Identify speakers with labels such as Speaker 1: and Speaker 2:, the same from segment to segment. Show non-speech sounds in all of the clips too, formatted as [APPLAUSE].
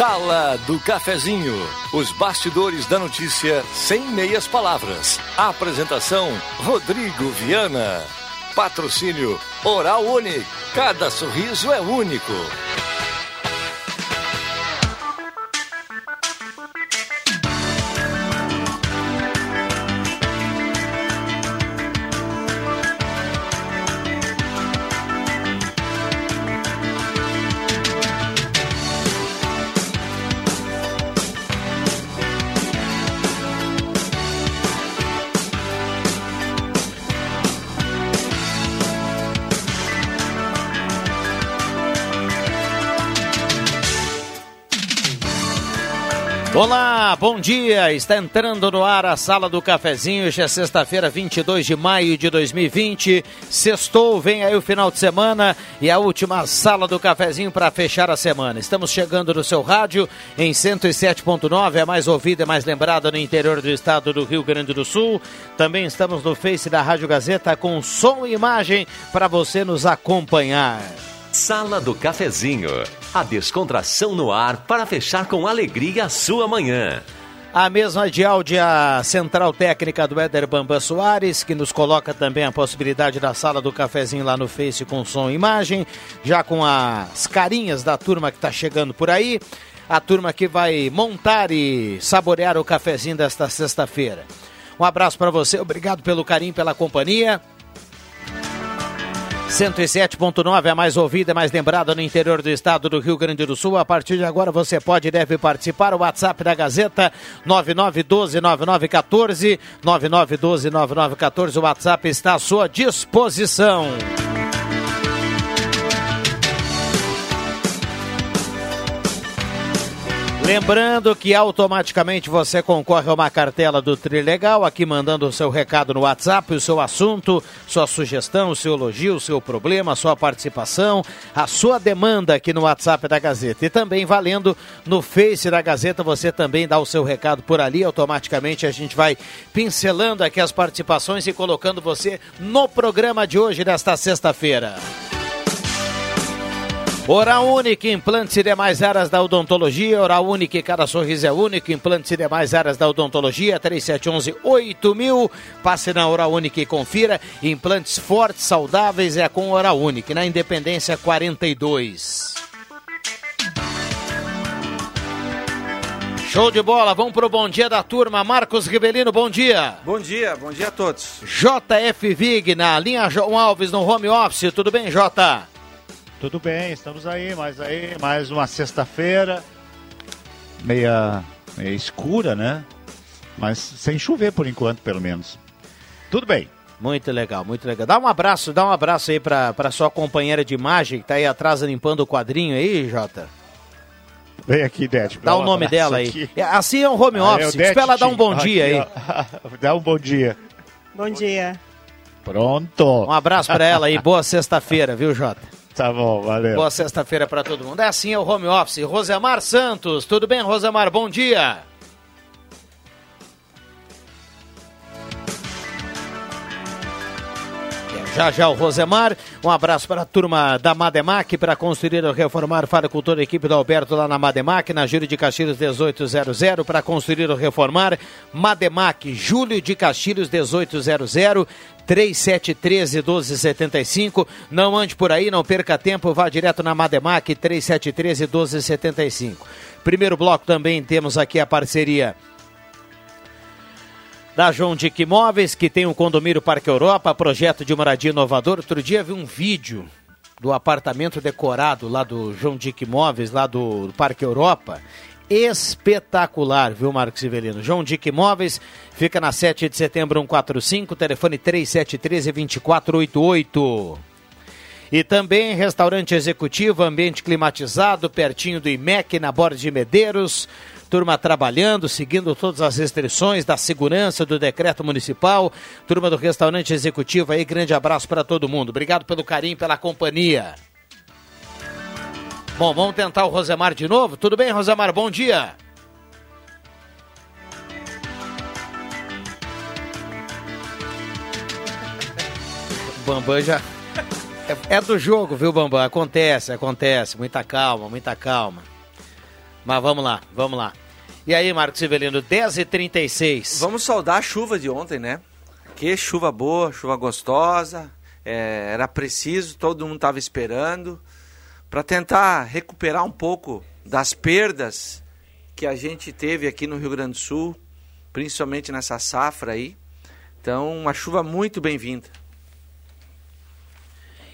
Speaker 1: Sala do Cafezinho. Os bastidores da notícia sem meias palavras. Apresentação: Rodrigo Viana. Patrocínio Oral Unique. Cada sorriso é único.
Speaker 2: Bom dia. Está entrando no ar a Sala do Cafezinho. Hoje é sexta-feira, 22 de maio de 2020. Sextou, vem aí o final de semana e a última Sala do Cafezinho para fechar a semana. Estamos chegando no seu rádio em 107.9, é mais ouvida e mais lembrada no interior do estado do Rio Grande do Sul. Também estamos no Face da Rádio Gazeta com som e imagem para você nos acompanhar.
Speaker 1: Sala do Cafezinho. A descontração no ar para fechar com alegria a sua manhã.
Speaker 2: A mesma de áudio, central técnica do Éder Bamba Soares, que nos coloca também a possibilidade da sala do cafezinho lá no Face com som e imagem, já com as carinhas da turma que está chegando por aí, a turma que vai montar e saborear o cafezinho desta sexta-feira. Um abraço para você, obrigado pelo carinho, pela companhia. 107.9, a mais ouvida, mais lembrada no interior do estado do Rio Grande do Sul. A partir de agora você pode e deve participar. O WhatsApp da Gazeta 99129914. 99129914. O WhatsApp está à sua disposição. Lembrando que automaticamente você concorre a uma cartela do Trilegal, aqui mandando o seu recado no WhatsApp, o seu assunto, sua sugestão, o seu elogio, o seu problema, a sua participação, a sua demanda aqui no WhatsApp da Gazeta. E também valendo no Face da Gazeta, você também dá o seu recado por ali, automaticamente a gente vai pincelando aqui as participações e colocando você no programa de hoje, desta sexta-feira. Oral Unique, implantes e demais áreas da odontologia. Oral Unique, cada sorriso é único. Implantes e demais áreas da odontologia. 3711-8000. Passe na Oral Unique e confira. Implantes fortes, saudáveis é com Oral Unique. Na Independência 42. Show de bola, vamos pro bom dia da turma. Marcos Ribelino, bom dia.
Speaker 3: Bom dia, bom dia a todos.
Speaker 2: JF Vig na linha João Alves no home office. Tudo bem, Jota?
Speaker 4: Tudo bem, estamos aí, mais aí, mais uma sexta-feira, meia, meia escura, né? Mas sem chover por enquanto, pelo menos. Tudo bem.
Speaker 2: Muito legal, muito legal. Dá um abraço, dá um abraço aí pra, pra sua companheira de imagem que tá aí atrás limpando o quadrinho aí, Jota.
Speaker 4: Vem aqui, Dete.
Speaker 2: Dá o nome dela aí. É, Assim é um home
Speaker 4: Ah, é
Speaker 2: office. Espera ela dar um bom dia aí.
Speaker 4: aí. [LAUGHS] Dá um bom dia.
Speaker 5: Bom dia.
Speaker 4: Pronto.
Speaker 2: Um abraço pra ela aí. Boa sexta-feira, viu, Jota?
Speaker 4: Tá bom, valeu.
Speaker 2: Boa sexta-feira pra todo mundo. É assim é o home office. Rosemar Santos, tudo bem, Rosemar? Bom dia. Já já o Rosemar, um abraço para a turma da Mademac para construir ou reformar. Fala com toda a equipe do Alberto lá na Mademac, na Júlio de Castilhos 1800 para construir ou reformar. Mademac, Júlio de Castilhos 1800 3713 1275. Não ande por aí, não perca tempo, vá direto na Mademac 3713 1275. Primeiro bloco também temos aqui a parceria da João Dick Imóveis, que tem o um condomínio Parque Europa, projeto de moradia inovador. Outro dia vi um vídeo do apartamento decorado lá do João Dick Imóveis, lá do, do Parque Europa. Espetacular, viu, Marcos Sivelino? João Dick Imóveis fica na 7 de setembro 145, telefone 3713-2488. E também restaurante executivo, ambiente climatizado, pertinho do IMEC, na Borda de Medeiros turma trabalhando, seguindo todas as restrições da segurança do decreto municipal. Turma do restaurante executivo aí, grande abraço para todo mundo. Obrigado pelo carinho, pela companhia. Bom, vamos tentar o Rosemar de novo. Tudo bem, Rosemar? Bom dia. Bambam já. É, é do jogo, viu, Bambam? Acontece, acontece. Muita calma, muita calma. Mas vamos lá, vamos lá. E aí, Marcos Sivelino, 10h36.
Speaker 3: Vamos saudar a chuva de ontem, né? Que chuva boa, chuva gostosa. É, era preciso, todo mundo estava esperando. Para tentar recuperar um pouco das perdas que a gente teve aqui no Rio Grande do Sul, principalmente nessa safra aí. Então, uma chuva muito bem-vinda.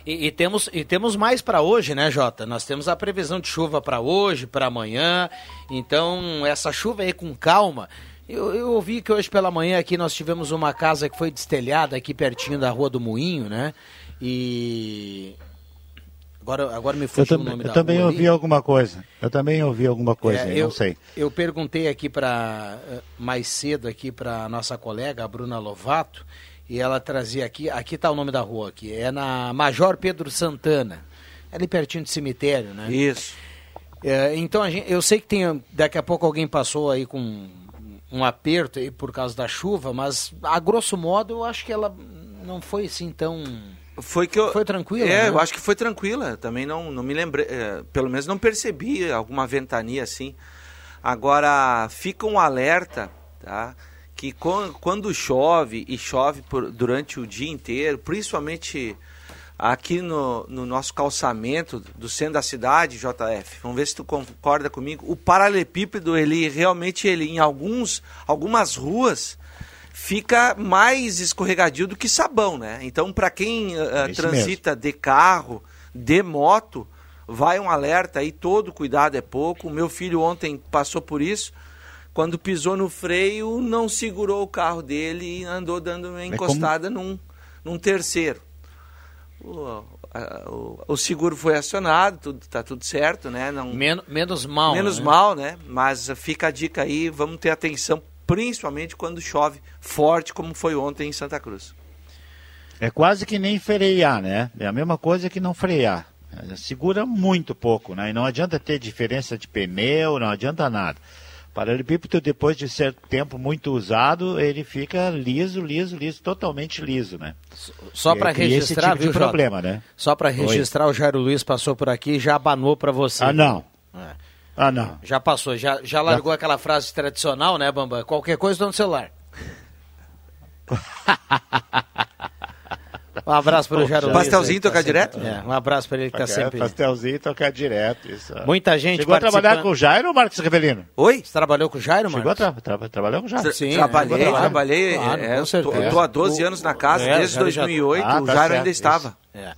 Speaker 2: E, e, temos, e temos mais para hoje, né, Jota? Nós temos a previsão de chuva para hoje, para amanhã. Então, essa chuva aí com calma. Eu, eu ouvi que hoje pela manhã aqui nós tivemos uma casa que foi destelhada aqui pertinho da Rua do Moinho, né? E. Agora, agora me fugiu
Speaker 4: eu
Speaker 2: o nome
Speaker 4: eu
Speaker 2: da
Speaker 4: também ouvi
Speaker 2: ali.
Speaker 4: alguma coisa. Eu também ouvi alguma coisa,
Speaker 2: É,
Speaker 4: aí, não sei.
Speaker 2: Eu perguntei aqui para mais cedo aqui para nossa colega, a Bruna Lovato, e ela trazia aqui, aqui está o nome da rua aqui, é na Major Pedro Santana, ali pertinho do cemitério, né?
Speaker 3: Isso.
Speaker 2: É, então a gente, eu sei que tem, daqui a pouco alguém passou aí com um aperto aí por causa da chuva, mas a grosso modo eu acho que ela não foi assim tão
Speaker 3: Foi que eu.
Speaker 2: Foi tranquila,
Speaker 3: É,
Speaker 2: né?
Speaker 3: eu acho que foi tranquila. Também não, não me lembrei. é, pelo menos não percebi alguma ventania assim. Agora, fica um alerta, tá? Que quan- quando chove, e chove por- durante o dia inteiro, principalmente aqui no, no nosso calçamento do centro da cidade, JF, vamos ver se tu concorda comigo, o paralelepípedo, ele realmente, ele em alguns, algumas ruas, fica mais escorregadio do que sabão, né? Então, para quem
Speaker 4: É isso
Speaker 3: transita de carro, de moto, vai um alerta aí, todo cuidado é pouco. O meu filho ontem passou por isso. Quando pisou no freio, não segurou o carro dele e andou dando uma
Speaker 4: como-
Speaker 3: encostada num, num terceiro. O, a- o- o seguro foi acionado, tudo, tá tudo certo, né? Não,
Speaker 2: men menos mal.
Speaker 3: menos
Speaker 2: né?
Speaker 3: mal, né? Mas fica a dica aí, vamos ter atenção, principalmente quando chove forte, como foi ontem em Santa Cruz.
Speaker 4: É quase que nem frear, né? É a mesma coisa que não frear. É, Segura muito pouco, né? E não adianta ter diferença de pneu, não adianta nada. Paralelepípedo, depois de certo tempo muito usado, ele fica liso, liso, liso, totalmente liso, né?
Speaker 2: Só para
Speaker 4: esse
Speaker 2: registrar,
Speaker 4: tipo
Speaker 2: viu, Jota?
Speaker 4: problema, né?
Speaker 2: Só para registrar, o Jairo Luiz passou por aqui e já abanou para você.
Speaker 4: Ah, não.
Speaker 2: É.
Speaker 4: Ah, não.
Speaker 2: Já passou, já, já largou aquela frase tradicional, né, Bambam? Qualquer coisa tô no celular. [LAUGHS] Um abraço para o Jairo.
Speaker 3: Pastelzinho
Speaker 2: tá
Speaker 3: tocar
Speaker 2: sempre-
Speaker 3: direto?
Speaker 2: É, um abraço para ele que está sempre...
Speaker 4: Pastelzinho tocar direto. Isso.
Speaker 2: Muita gente
Speaker 4: Chegou a trabalhar com o Jairo Marcos Revelino?
Speaker 3: Oi?
Speaker 2: Você trabalhou com o Jairo,
Speaker 4: Chegou a
Speaker 2: Marcos?
Speaker 4: tra tra trabalhar com o Jairo.
Speaker 2: Sim,
Speaker 3: trabalhei,
Speaker 2: é,
Speaker 3: trabalhei.
Speaker 2: Claro,
Speaker 3: é, tô, tô há 12
Speaker 2: O-
Speaker 3: anos na casa,
Speaker 2: é,
Speaker 3: desde
Speaker 2: o Jairo já-
Speaker 3: 2008,
Speaker 4: Ah,
Speaker 3: o
Speaker 4: tá
Speaker 3: Jairo
Speaker 4: certo,
Speaker 3: ainda
Speaker 4: isso.
Speaker 3: estava.
Speaker 2: É.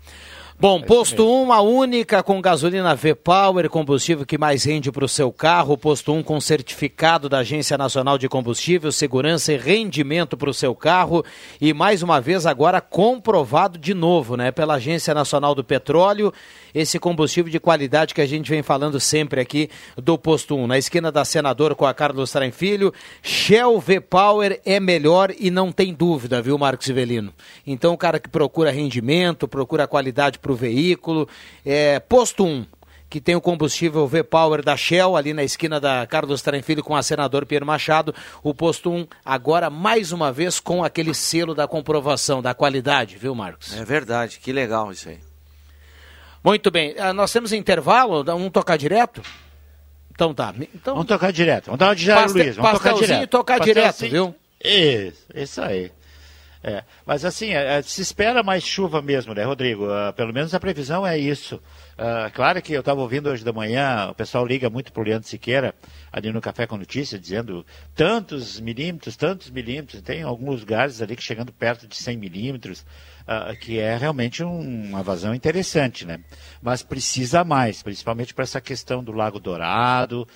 Speaker 2: Bom, posto 1, a única com gasolina V-Power, combustível que mais rende para o seu carro. Posto 1 com certificado da Agência Nacional de Combustível, segurança e rendimento para o seu carro. E mais uma vez, agora comprovado de novo, né, pela Agência Nacional do Petróleo. Esse combustível de qualidade que a gente vem falando sempre aqui do posto 1. Na esquina da Senador com a Carlos Traem Filho, Shell V-Power é melhor e não tem dúvida, viu, Marcos Ivelino? Então, o cara que procura rendimento, procura qualidade para o veículo, é posto 1 que tem o combustível V-Power da Shell, ali na esquina da Carlos Traem Filho com a senador Pierre Machado. O posto 1, agora mais uma vez com aquele selo da comprovação, da qualidade, viu, Marcos?
Speaker 3: É verdade, que legal isso aí.
Speaker 2: Muito bem. Ah, Nós temos intervalo, vamos tocar direto? Então tá. Então,
Speaker 4: Vamos tocar direto. Vamos dar uma de
Speaker 2: Pastel-
Speaker 4: Luiz. Vamos tocar direto.
Speaker 2: tocar direto, viu?
Speaker 4: Isso, isso aí. É, mas assim, é, é, se espera mais chuva mesmo, né, Rodrigo? Ah, pelo menos a previsão é isso. Ah, claro que eu estava ouvindo hoje da manhã, o pessoal liga muito pro Leandro Siqueira, ali no Café com Notícia, dizendo tantos milímetros, tantos milímetros. Tem alguns lugares ali que chegando perto de 100 milímetros, ah, que é realmente um- uma vazão interessante, né? Mas precisa mais, principalmente para essa questão do Lago Dourado,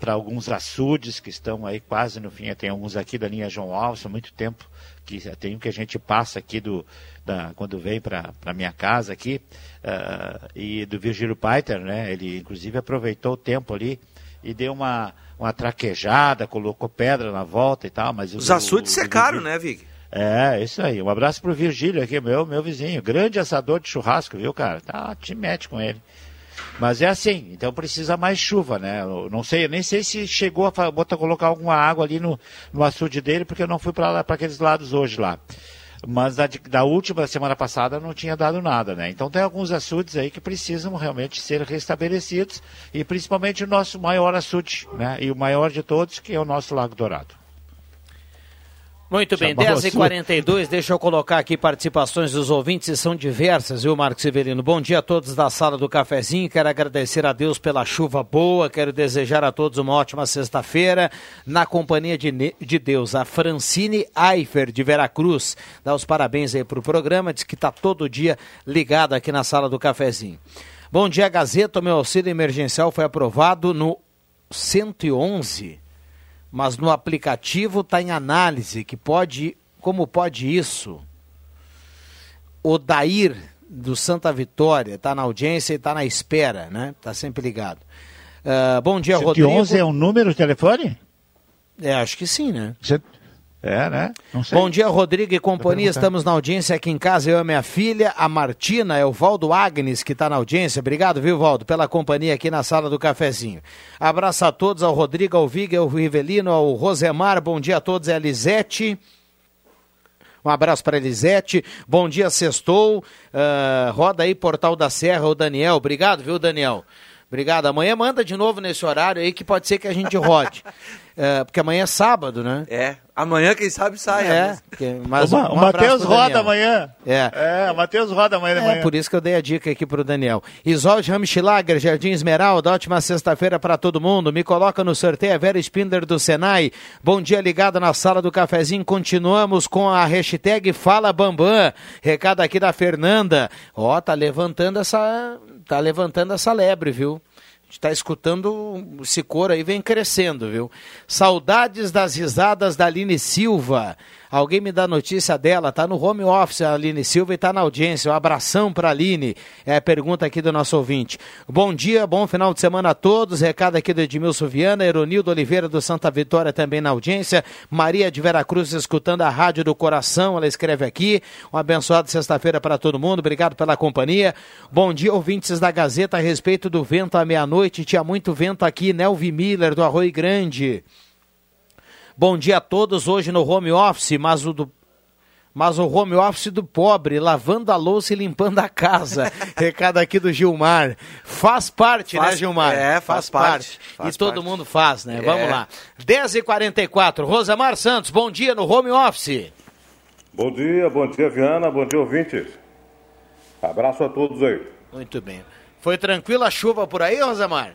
Speaker 4: para alguns açudes que estão aí quase no fim. Tem alguns aqui da linha João Alves, há muito tempo que tem um que a gente passa aqui do da, quando vem para a minha casa aqui ah, e do Virgílio Paiter, né? Ele inclusive aproveitou o tempo ali e deu uma uma traquejada, colocou pedra na volta e tal, mas
Speaker 3: Os
Speaker 4: o-
Speaker 3: açudes
Speaker 4: o-
Speaker 3: secaram,
Speaker 4: o-
Speaker 3: né, Vig?
Speaker 4: É, isso aí. Um abraço pro Virgílio aqui, meu, meu vizinho. Grande assador de churrasco, viu, cara? Tá, te mete com ele. Mas é assim, então precisa mais chuva, né? Eu não sei, eu nem sei se chegou a botar, colocar alguma água ali no, no açude dele, porque eu não fui para aqueles lados hoje lá. mas da, da, última semana passada não tinha dado nada, né? Então tem alguns açudes aí que precisam realmente ser restabelecidos e principalmente o nosso maior açude, né? E o maior de todos que é o nosso Lago Dourado.
Speaker 2: Muito bem, 10h42, deixa eu colocar aqui participações dos ouvintes, e são diversas, viu, Marcos Severino? Bom dia a todos da sala do cafezinho, quero agradecer a Deus pela chuva boa, quero desejar a todos uma ótima sexta-feira, na companhia de, de Deus, a Francine Eifer, de Veracruz, dá os parabéns aí pro programa, diz que está todo dia ligado aqui na sala do cafezinho. Bom dia, Gazeta, o meu auxílio emergencial foi aprovado no 111, mas no aplicativo está em análise que pode, como pode isso? O Dair do Santa Vitória está na audiência e está na espera, né? Está sempre ligado. Uh, bom dia,
Speaker 4: 111
Speaker 2: Rodrigo.
Speaker 4: 111 é um número de telefone?
Speaker 2: É, acho que sim, né?
Speaker 4: Você... É, né?
Speaker 2: Bom dia, Rodrigo e companhia. Estamos na audiência aqui em casa. Eu e minha filha, a Martina, é o Valdo Agnes que está na audiência. Obrigado, viu, Valdo, pela companhia aqui na sala do cafezinho. Abraço a todos, ao Rodrigo, ao Viga, ao Rivelino, ao Rosemar. Bom dia a todos, é a Lisete. Um abraço para Elisete. Bom dia, Sextou. Uh, roda aí, Portal da Serra, o Daniel. Obrigado, viu, Daniel? Obrigado. Amanhã manda de novo nesse horário aí que pode ser que a gente rode. [LAUGHS] É, porque amanhã é sábado, né?
Speaker 3: É. Amanhã, quem sabe, sai.
Speaker 2: É.
Speaker 4: Mas o, um, o Matheus roda amanhã.
Speaker 2: É.
Speaker 4: É, o Matheus roda amanhã de
Speaker 2: é,
Speaker 4: manhã.
Speaker 2: por isso que eu dei a dica aqui pro Daniel. Isolde Ramschlager, Jardim Esmeralda, ótima sexta-feira para todo mundo. Me coloca no sorteio a Vera Spindler do Senai. Bom dia ligado na sala do cafezinho. Continuamos com a hashtag Fala Bambam. Recado aqui da Fernanda. Ó, tá levantando essa. Tá levantando essa lebre, viu? Está escutando esse coro aí, vem crescendo, viu? Saudades das risadas da Aline Silva. Alguém me dá notícia dela, tá no home office a Aline Silva e tá na audiência. Um abração para Aline. É a pergunta aqui do nosso ouvinte. Bom dia, bom final de semana a todos. Recado aqui do Edmilson Viana, Eronildo Oliveira do Santa Vitória também na audiência. Maria de Veracruz escutando a Rádio do Coração, ela escreve aqui. Um abençoado sexta-feira para todo mundo. Obrigado pela companhia. Bom dia, ouvintes da Gazeta a respeito do vento à meia-noite. Tinha muito vento aqui, Nelvi Miller do Arroio Grande. Bom dia a todos hoje no home office, mas o do mas o home office do pobre, lavando a louça e limpando a casa. [LAUGHS] Recado aqui do Gilmar. Faz parte, né,
Speaker 3: Faz-
Speaker 2: né, Gilmar?
Speaker 3: é, faz parte, faz
Speaker 2: e todo
Speaker 3: parte.
Speaker 2: mundo faz, né?
Speaker 3: É.
Speaker 2: Vamos lá. 10h44, Rosamar Santos, bom dia no home office.
Speaker 5: Bom dia, bom dia, Viana, bom dia, ouvintes. Abraço a todos aí.
Speaker 2: Muito bem. Foi tranquila a chuva por aí, Rosamar?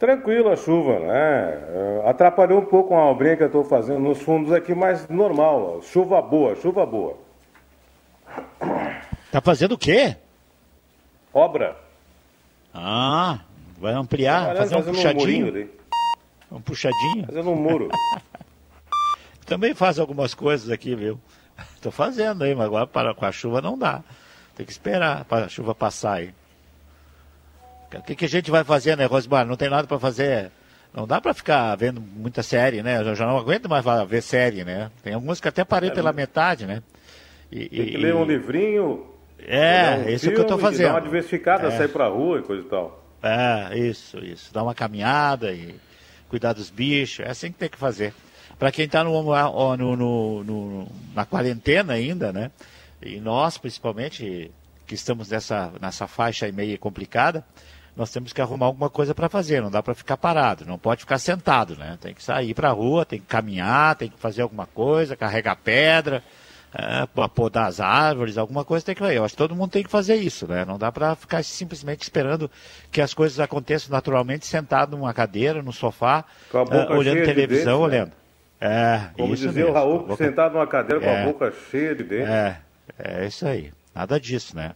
Speaker 5: Tranquilo a chuva, né? É, Atrapalhou um pouco a obrinha que eu estou fazendo nos fundos aqui, mas normal. ó. Chuva boa, chuva boa.
Speaker 4: Tá fazendo o quê?
Speaker 5: Obra.
Speaker 4: Ah, vai ampliar, fazer um
Speaker 5: fazendo um
Speaker 4: puxadinho.
Speaker 5: ali.
Speaker 4: Um puxadinho.
Speaker 5: Fazendo um muro. [LAUGHS]
Speaker 4: Também faço algumas coisas aqui, viu? [LAUGHS] Tô fazendo aí, mas agora para, com a chuva não dá. Tem que esperar para a chuva passar aí. O que, que a gente vai fazer, né, Rosmar? Não tem nada para fazer. Não dá para ficar vendo muita série, né? Eu já não aguento mais ver série, né? Tem algumas que até parei pela metade, né? E,
Speaker 5: Tem que
Speaker 4: e-
Speaker 5: ler um livrinho.
Speaker 4: É,
Speaker 5: um
Speaker 4: isso que eu tô
Speaker 5: filme e
Speaker 4: fazendo.
Speaker 5: Dar uma diversificada,
Speaker 4: É.
Speaker 5: sair pra rua e coisa e tal.
Speaker 4: É, isso, isso. Dar uma caminhada e cuidar dos bichos. É assim que tem que fazer. Para quem está no, no- no- no- na quarentena ainda, né? E nós, principalmente, que estamos nessa, nessa faixa aí meio complicada, nós temos que arrumar alguma coisa para fazer. Não dá para ficar parado, não pode ficar sentado, né? Tem que sair para a rua, tem que caminhar, tem que fazer alguma coisa, carregar pedra, é, po- podar as árvores, alguma coisa tem que fazer. Eu acho que todo mundo tem que fazer isso, né? Não dá para ficar simplesmente esperando que as coisas aconteçam naturalmente sentado numa cadeira, no sofá,
Speaker 5: Com a boca
Speaker 4: é, olhando
Speaker 5: cheia de
Speaker 4: televisão,
Speaker 5: dentes, né?
Speaker 4: olhando. É,
Speaker 5: Como
Speaker 4: isso
Speaker 5: dizia
Speaker 4: mesmo.
Speaker 5: o Raul,
Speaker 4: boca-
Speaker 5: sentado numa cadeira com
Speaker 4: É.
Speaker 5: a boca cheia de dentes.
Speaker 4: É, é isso aí. Nada disso, né?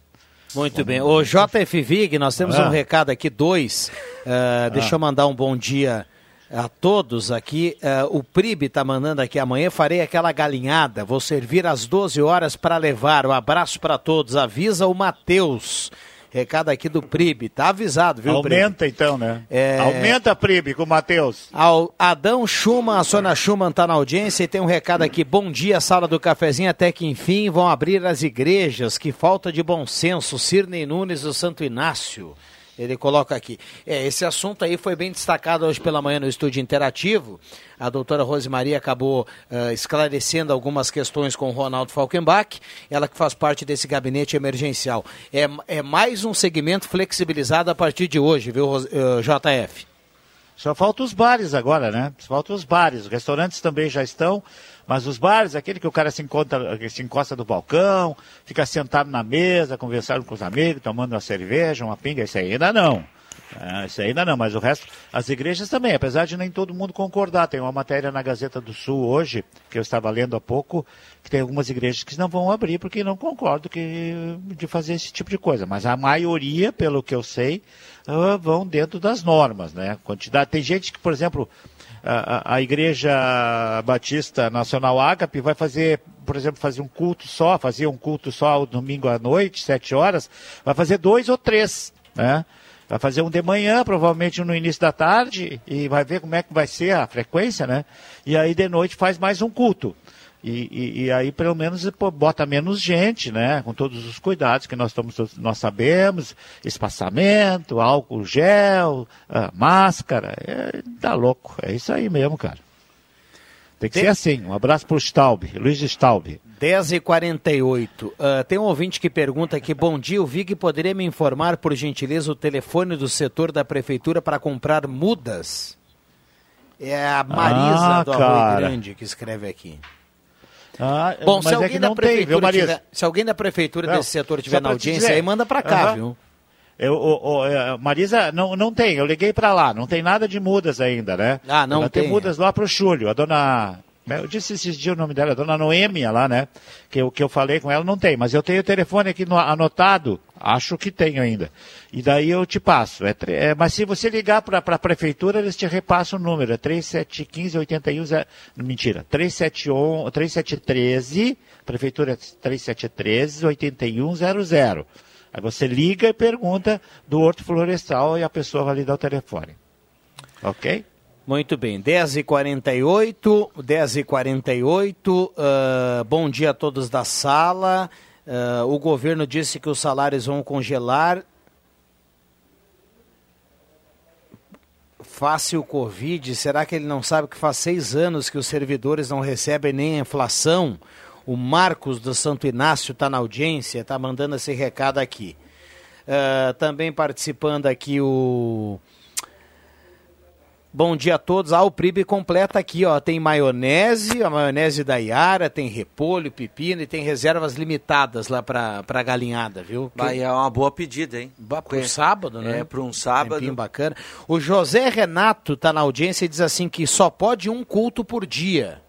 Speaker 2: Muito bem. O JF Vig, nós temos
Speaker 4: Ah.
Speaker 2: um recado aqui, dois. Ah, Deixa eu mandar um bom dia a todos aqui. Ah, o Pribe está mandando aqui amanhã, farei aquela galinhada. Vou servir às 12 horas para levar. Um abraço para todos. Avisa o Matheus. Recado aqui do Pribe. Tá avisado, viu, Pribe?
Speaker 4: Aumenta então, né?
Speaker 2: É.
Speaker 4: Aumenta, Pribe, com o Matheus.
Speaker 2: Adão Schumann, a Sônia Schumann está na audiência e tem um recado aqui. Bom dia, sala do cafezinho. Até que enfim vão abrir as igrejas. Que falta de bom senso. Cirnei Nunes do Santo Inácio. Ele coloca aqui. É, esse assunto aí foi bem destacado hoje pela manhã no estúdio interativo. A doutora Rosemaria acabou uh, esclarecendo algumas questões com o Ronaldo Falkenbach, ela que faz parte desse gabinete emergencial. É, é mais um segmento flexibilizado a partir de hoje, viu, eh, JF?
Speaker 4: Só falta os bares agora, né? Só os bares. Os restaurantes também já estão. Mas os bares, aquele que o cara se, encontra, se encosta do balcão, fica sentado na mesa, conversando com os amigos, tomando uma cerveja, uma pinga, isso aí ainda não. É, isso ainda não, mas o resto, as igrejas também, apesar de nem todo mundo concordar. Tem uma matéria na Gazeta do Sul hoje, que eu estava lendo há pouco, que tem algumas igrejas que não vão abrir porque não concordam que, de fazer esse tipo de coisa. Mas a maioria, pelo que eu sei, uh, vão dentro das normas, né? Quantidade. Tem gente que, por exemplo, a, a Igreja Batista Nacional Ágape vai fazer, por exemplo, fazer um culto só, fazia um culto só o domingo à noite, sete horas, vai fazer dois ou três, né? Vai fazer um de manhã, provavelmente no início da tarde, e vai ver como é que vai ser a frequência, né? E aí de noite faz mais um culto. E, e, e, aí, pelo menos, bota menos gente, né? Com todos os cuidados que nós, estamos, nós sabemos, espaçamento, álcool gel, ah, máscara. É, tá louco. É isso aí mesmo, cara. Tem que tem... ser assim. Um abraço pro Staub, Luiz Staub.
Speaker 2: 10h48. Uh, tem um ouvinte que pergunta aqui: Bom dia, o Vig poderia me informar, por gentileza, o telefone do setor da prefeitura para comprar mudas? É a Marisa ah, do Arroio Grande que escreve aqui. Ah, Bom, se é alguém, é da prefeitura tem, tiver, se alguém da prefeitura não, desse setor tiver na audiência, dizer, aí manda para cá, uhum. viu?
Speaker 4: Eu, o, o, é, Marisa, não, não tem, eu liguei para lá, não tem nada de mudas ainda, né?
Speaker 2: Ah, não tem.
Speaker 4: Tem mudas lá pro Chúlio, a dona eu disse esses dias o nome dela, a dona Noêmia lá, né? Que eu, que eu falei com ela, não tem, mas eu tenho o telefone aqui no, anotado, acho que tenho ainda. E daí eu te passo. É, é, mas se você ligar para a prefeitura, eles te repassam o número, é 3715 81, mentira, 3711, 3713, prefeitura 3713 8100. Aí você liga e pergunta do Horto Florestal e a pessoa vai lhe dar o telefone. Ok?
Speaker 2: Muito bem, 10h48, 10h48, uh, bom dia a todos da sala. Uh, o governo disse que os salários vão congelar. Fácil Covid, será que ele não sabe que faz seis anos que os servidores não recebem nem a inflação? O Marcos do Santo Inácio está na audiência, está mandando esse recado aqui. Uh, também participando aqui o Bom dia a todos. Ah, o Pribe completa aqui, ó. Tem maionese, a maionese da Iara, tem repolho, pepino e tem reservas limitadas lá pra, pra galinhada, viu?
Speaker 3: Vai, é uma boa pedida, hein?
Speaker 2: Para um sábado, né?
Speaker 3: É, para um sábado. Tempinho
Speaker 2: bacana. O José Renato tá na audiência e diz assim que só pode um culto por dia.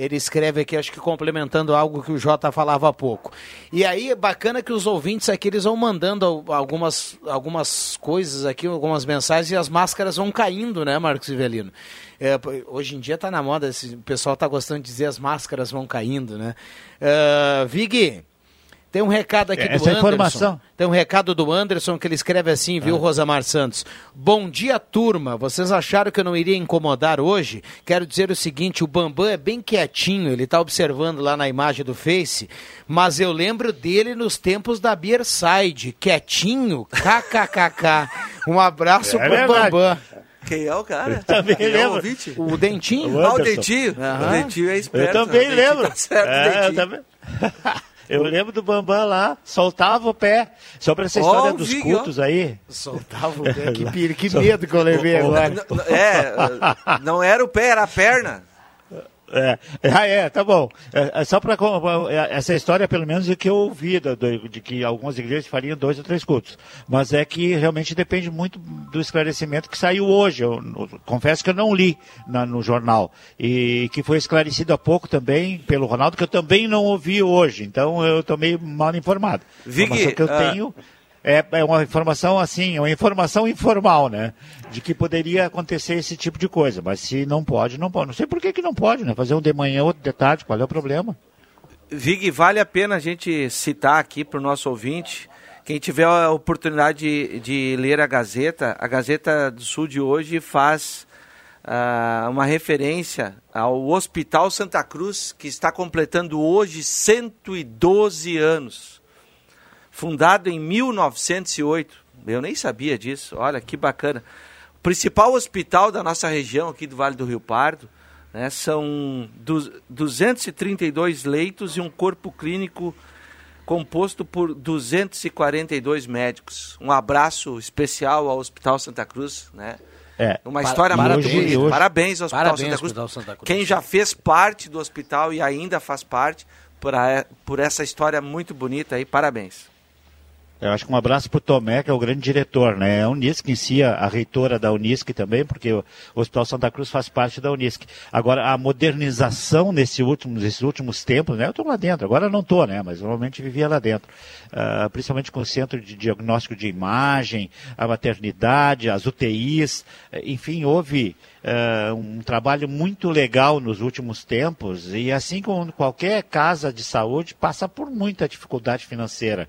Speaker 2: Ele escreve aqui, acho que complementando algo que o Jota falava há pouco. E aí, bacana que os ouvintes aqui, eles vão mandando algumas, algumas coisas aqui, algumas mensagens, e as máscaras vão caindo, né, Marcos Ivelino? É, hoje em dia está na moda, o pessoal está gostando de dizer as máscaras vão caindo, né? Uh, Vig, tem um recado aqui é, do Anderson. Informação. Tem um recado do Anderson que ele escreve assim, viu, ah. Rosamar Santos? Bom dia, turma. Vocês acharam que eu não iria incomodar hoje? Quero dizer o seguinte: o Bambam é bem quietinho, ele está observando lá na imagem do Face, mas eu lembro dele nos tempos da Beerside. Quietinho, kkkk. Um abraço é pro verdade. Bambam.
Speaker 3: Quem é o cara? Eu
Speaker 4: também
Speaker 3: Quem
Speaker 4: lembro.
Speaker 3: É
Speaker 2: o, o Dentinho.
Speaker 3: O ah, o Dentinho. Uhum. O Dentinho é esperto.
Speaker 4: Eu também lembro. Tá certo, é, eu também. [LAUGHS] Eu lembro do Bambam lá, soltava o pé. Sobre essa história oh, dos vi, cultos ó. aí.
Speaker 2: Soltava o pé, que, [LAUGHS] que medo que eu levei agora.
Speaker 3: É, não era o pé, era a perna.
Speaker 4: É, ah, é, tá bom. É, é só para é, essa história, pelo menos, é que eu ouvi de, de, que algumas igrejas fariam dois ou três cultos. Mas é que realmente depende muito do esclarecimento que saiu hoje. Eu, eu confesso que eu não li na, no jornal. E que foi esclarecido há pouco também pelo Ronaldo, que eu também não ouvi hoje. Então eu estou meio mal informado.
Speaker 3: Vig,
Speaker 4: que eu uh... tenho é, é uma informação assim, uma informação informal, né? De que poderia acontecer esse tipo de coisa. Mas se não pode, não pode. Não sei por que, que não pode, né? Fazer um de manhã, outro de tarde, qual é o problema?
Speaker 3: Vig, vale a pena a gente citar aqui para o nosso ouvinte. Quem tiver a oportunidade de, de, ler a Gazeta, a Gazeta do Sul de hoje faz uh, uma referência ao Hospital Santa Cruz, que está completando hoje 112 anos fundado em 1908, Eu nem sabia disso. Olha que bacana. O principal hospital da nossa região aqui do Vale do Rio Pardo, né, são 232 leitos e um corpo clínico composto por 242 médicos. Um abraço especial ao Hospital Santa Cruz, né?
Speaker 2: É.
Speaker 3: Uma história muito bonita. Parabéns ao Hospital,
Speaker 2: Parabéns,
Speaker 3: Santa, Cruz.
Speaker 2: Hospital Santa Cruz.
Speaker 3: Quem já fez parte do hospital e ainda faz parte por, a, por essa história muito bonita aí, parabéns.
Speaker 4: Eu acho que um abraço para o Tomé, que é o grande diretor, né? A Unisc em si, a, a reitora da Unisc também, porque o, o, Hospital Santa Cruz faz parte da Unisc. Agora, a modernização nesse último, nesses últimos tempos, né? Eu estou lá dentro, agora não estou, né? Mas normalmente vivia lá dentro. Uh, principalmente com o centro de diagnóstico de imagem, a maternidade, as UTIs, enfim, houve uh, um trabalho muito legal nos últimos tempos e assim como qualquer casa de saúde passa por muita dificuldade financeira,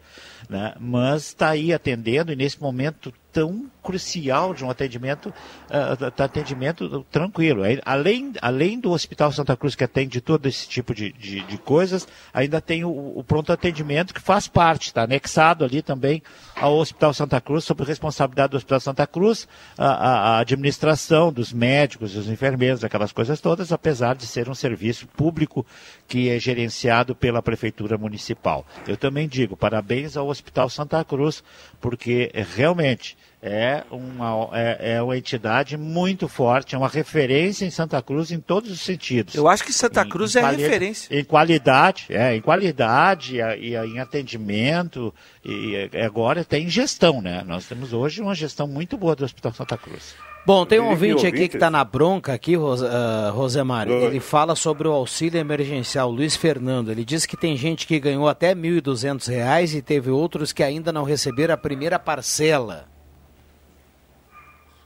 Speaker 4: né? mas está aí atendendo e nesse momento tão crucial de um atendimento, uh, atendimento tranquilo. Além, além do Hospital Santa Cruz, que atende todo esse tipo de, de, de coisas, ainda tem o, o, pronto atendimento, que faz parte, está anexado ali também ao Hospital Santa Cruz, sob responsabilidade do Hospital Santa Cruz, a, a, a administração dos médicos, dos enfermeiros, aquelas coisas todas, apesar de ser um serviço público que é gerenciado pela Prefeitura Municipal. Eu também digo parabéns ao Hospital Santa Cruz, porque realmente é uma, é, é, uma entidade muito forte, é uma referência em Santa Cruz em todos os sentidos.
Speaker 3: Eu acho que Santa Cruz em, em é quali... referência.
Speaker 4: Em qualidade, é, em qualidade e, em atendimento, e agora tem gestão, né? Nós temos hoje uma gestão muito boa do Hospital Santa Cruz.
Speaker 2: Bom, tem um ouvinte aqui que está na bronca aqui, Ros, uh, Rosemar. Ele fala sobre o auxílio emergencial, Luiz Fernando. Ele diz que tem gente que ganhou até R$ 1.200 e teve outros que ainda não receberam a primeira parcela.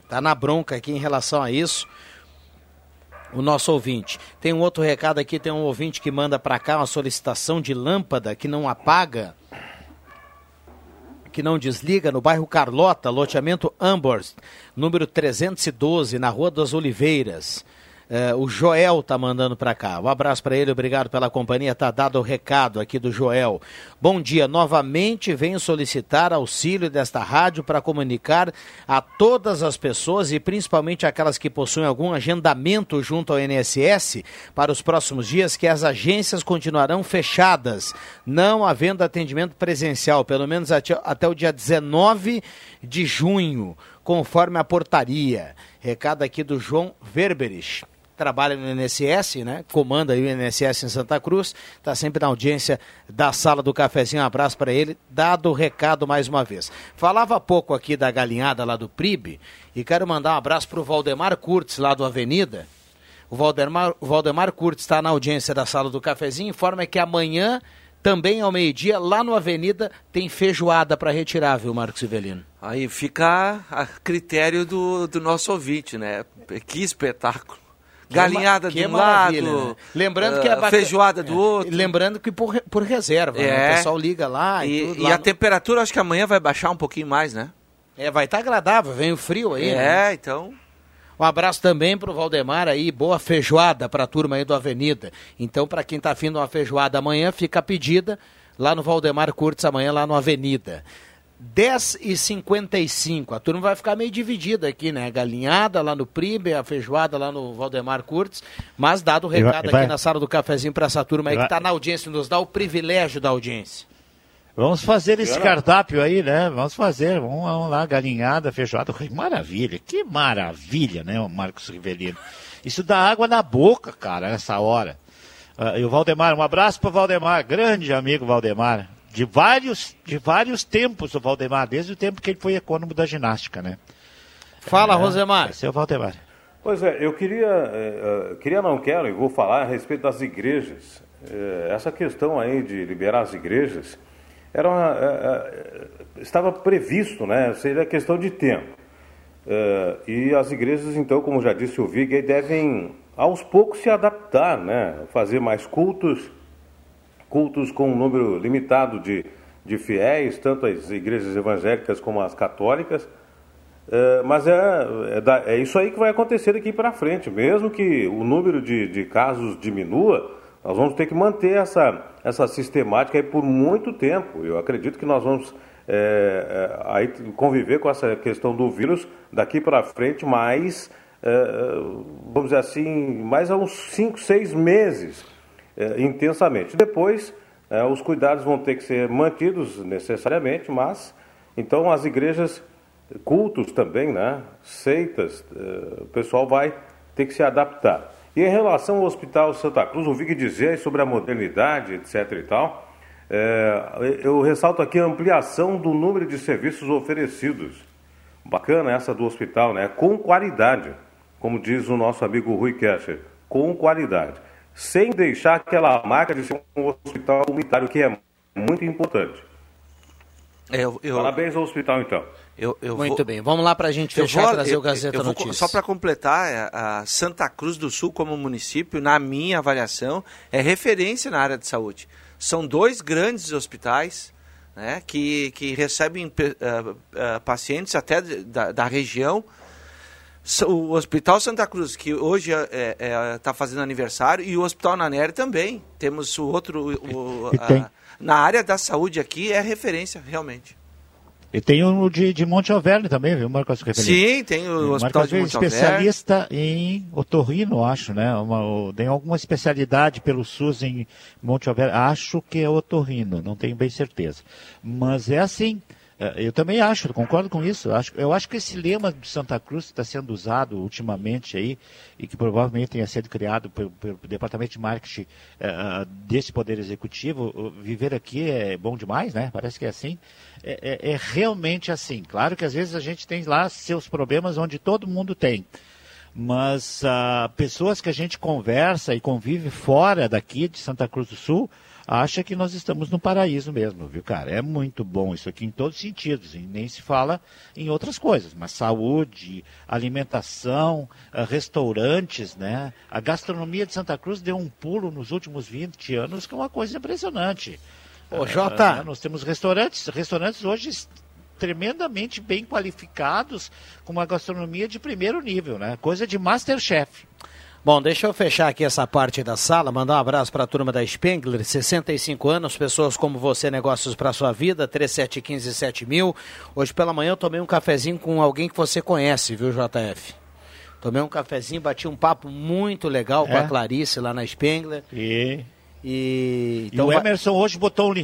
Speaker 2: Está na bronca aqui em relação a isso. O nosso ouvinte. Tem um outro recado aqui, tem um ouvinte que manda para cá uma solicitação de lâmpada que não apaga, que não desliga, no bairro Carlota, loteamento Amborst, número 312, na Rua das Oliveiras. É, o Joel tá mandando para cá. Um abraço para ele, obrigado pela companhia. Tá dado o recado aqui do Joel. Bom dia. Novamente venho solicitar auxílio desta rádio para comunicar a todas as pessoas e principalmente aquelas que possuem algum agendamento junto ao INSS para os próximos dias que as agências continuarão fechadas, não havendo atendimento presencial, pelo menos até, até o dia 19 de junho, conforme a portaria. Recado aqui do João Verberich trabalha no INSS, né? Comanda o INSS em Santa Cruz, está sempre na audiência da sala do cafezinho. Um abraço para ele, dado o recado mais uma vez. Falava pouco aqui da galinhada lá do PRIB e quero mandar um abraço para o Valdemar Curtis, lá do Avenida. O Valdemar, o Valdemar Curtis está na audiência da sala do cafezinho, informa que amanhã, também ao meio-dia, lá no Avenida, tem feijoada para retirar, viu, Marcos Ivelino?
Speaker 3: Aí fica a critério do, do nosso ouvinte, né? Que espetáculo galinhada de um lado, né?
Speaker 2: lembrando uh, que é
Speaker 3: ah, feijoada do é. outro.
Speaker 2: Lembrando que por, por reserva, é. né? o pessoal liga lá e,
Speaker 3: e,
Speaker 2: tudo,
Speaker 3: e
Speaker 2: lá
Speaker 3: a no... temperatura acho que amanhã vai baixar um pouquinho mais, né?
Speaker 2: É, vai estar tá agradável, vem o frio aí.
Speaker 3: É,
Speaker 2: né?
Speaker 3: então.
Speaker 2: Um abraço também para o Valdemar aí, boa feijoada para a turma aí do Avenida. Então, para quem está afim de uma feijoada amanhã, fica a pedida lá no Valdemar Curtis amanhã lá no Avenida. 10 e 55 A turma vai ficar meio dividida aqui, né? A galinhada lá no Pribe, a feijoada lá no Valdemar Curtis. Mas dado o recado vai, aqui na sala do cafezinho para essa turma aí vai, que está na audiência, nos dá o privilégio da audiência.
Speaker 4: Vamos fazer esse cardápio aí, né? Vamos fazer. Vamos, vamos lá, galinhada, feijoada. Que maravilha, que maravilha, né, o Marcos Rivelino? Isso dá água na boca, cara, nessa hora. Uh, e o Valdemar, um abraço para o Valdemar, grande amigo Valdemar de vários, de vários tempos o Valdemar, desde o tempo que ele foi econômico da ginástica, né?
Speaker 2: Fala, é, Rosemar.
Speaker 4: Esse é Valdemar.
Speaker 5: Pois é, eu queria, é, é, queria não quero, e vou falar a respeito das igrejas. É, essa questão aí de liberar as igrejas era uma, é, é, estava previsto, né? Seria questão de tempo. e as igrejas, então, como já disse o Vig, devem aos poucos se adaptar, né? Fazer mais cultos, cultos com um número limitado de, de fiéis, tanto as igrejas evangélicas como as católicas. É, mas é, é, é, isso aí que vai acontecer daqui para frente. Mesmo que o número de, de casos diminua, nós vamos ter que manter essa, essa sistemática aí por muito tempo. Eu acredito que nós vamos é, é, aí conviver com essa questão do vírus daqui para frente mais, é, vamos dizer assim, mais uns 5, 6 meses é, intensamente. Depois, é, os cuidados vão ter que ser mantidos necessariamente, mas então as igrejas, cultos também, né, seitas, é, o pessoal vai ter que se adaptar. E em relação ao Hospital Santa Cruz, ouvi que dizer sobre a modernidade, etc. e tal. É, eu ressalto aqui a ampliação do número de serviços oferecidos. Bacana essa do hospital, né? Com qualidade, como diz o nosso amigo Rui Kescher, com qualidade. Sem deixar aquela marca de ser um hospital comunitário, que é muito importante. Eu, eu... Parabéns ao hospital, então.
Speaker 2: Eu, eu Muito vou... bem, vamos lá para a gente fechar vou, trazer o Gazeta Notícias.
Speaker 3: Só para completar, é, a Santa Cruz do Sul como município, na minha avaliação, é referência na área de saúde. São dois grandes hospitais né, que, que recebem uh, uh, pacientes até da, da, região. O Hospital Santa Cruz, que hoje está é, é, tá fazendo aniversário, e o Hospital Nanere também. Temos o outro. O, a, na área da saúde aqui é referência, realmente.
Speaker 4: E tem o de, de Monte Alverne também, viu, Marcos
Speaker 3: Sim, tem o Hospital de Monte
Speaker 4: Alverne. especialista em otorrino, acho, né? Uma, tem alguma especialidade pelo SUS em Monte Alverne. Acho que é otorrino, não tenho bem certeza. Mas é assim, é, eu também acho, concordo com isso. Eu acho, que esse lema de Santa Cruz está sendo usado ultimamente aí, e que provavelmente tenha sido criado pelo, pelo Departamento de Marketing uh, desse Poder Executivo, viver aqui é bom demais, né? Parece que é assim. É, é, é realmente assim. Claro que às vezes a gente tem lá seus problemas onde todo mundo tem mas uh, pessoas que a gente conversa e convive fora daqui de Santa Cruz do Sul acha que nós estamos no paraíso mesmo, viu, cara? É muito bom isso aqui em todos os sentidos, e nem se fala em outras coisas, mas saúde, alimentação, ah, restaurantes, né? A gastronomia de Santa Cruz deu um pulo nos últimos 20 anos, que é uma coisa impressionante.
Speaker 2: Ô, Jota.
Speaker 4: Uh, nós temos restaurantes, restaurantes hoje tremendamente bem qualificados, com uma gastronomia de primeiro nível, né? Coisa de Masterchef.
Speaker 2: Bom, deixa eu fechar aqui essa parte da sala, mandar um abraço para a turma da Spengler, 65 anos, pessoas como você, negócios para sua vida, 3715 mil. Hoje pela manhã eu tomei um cafezinho com alguém que você conhece, viu, JF? Tomei um cafezinho, bati um papo muito legal é? com a é? Clarice lá na Spengler.
Speaker 4: E, e, então, e o Emerson hoje botou um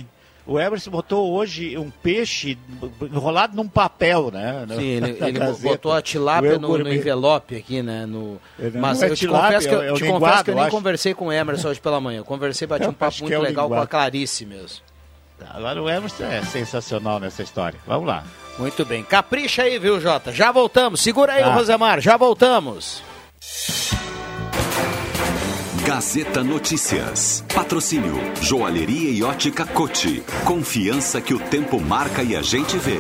Speaker 4: o Everson botou hoje um peixe enrolado num papel, né?
Speaker 2: Sim, ele, [LAUGHS] ele botou a tilápia no, no, envelope aqui, né? No... Mas é eu te confesso que, eu, é te confesso que eu nem conversei com o Emerson hoje pela manhã. Eu conversei, bati um papo muito é legal linguado. com a Clarice mesmo.
Speaker 4: Tá, agora o Emerson é sensacional nessa história. Vamos lá.
Speaker 2: Muito bem. Capricha aí, viu, Jota? Já voltamos. Segura aí, tá. Rosemar. Já voltamos.
Speaker 1: Gazeta Notícias. Patrocínio Joalheria e Ótica Cote. Confiança que o tempo marca e a gente vê.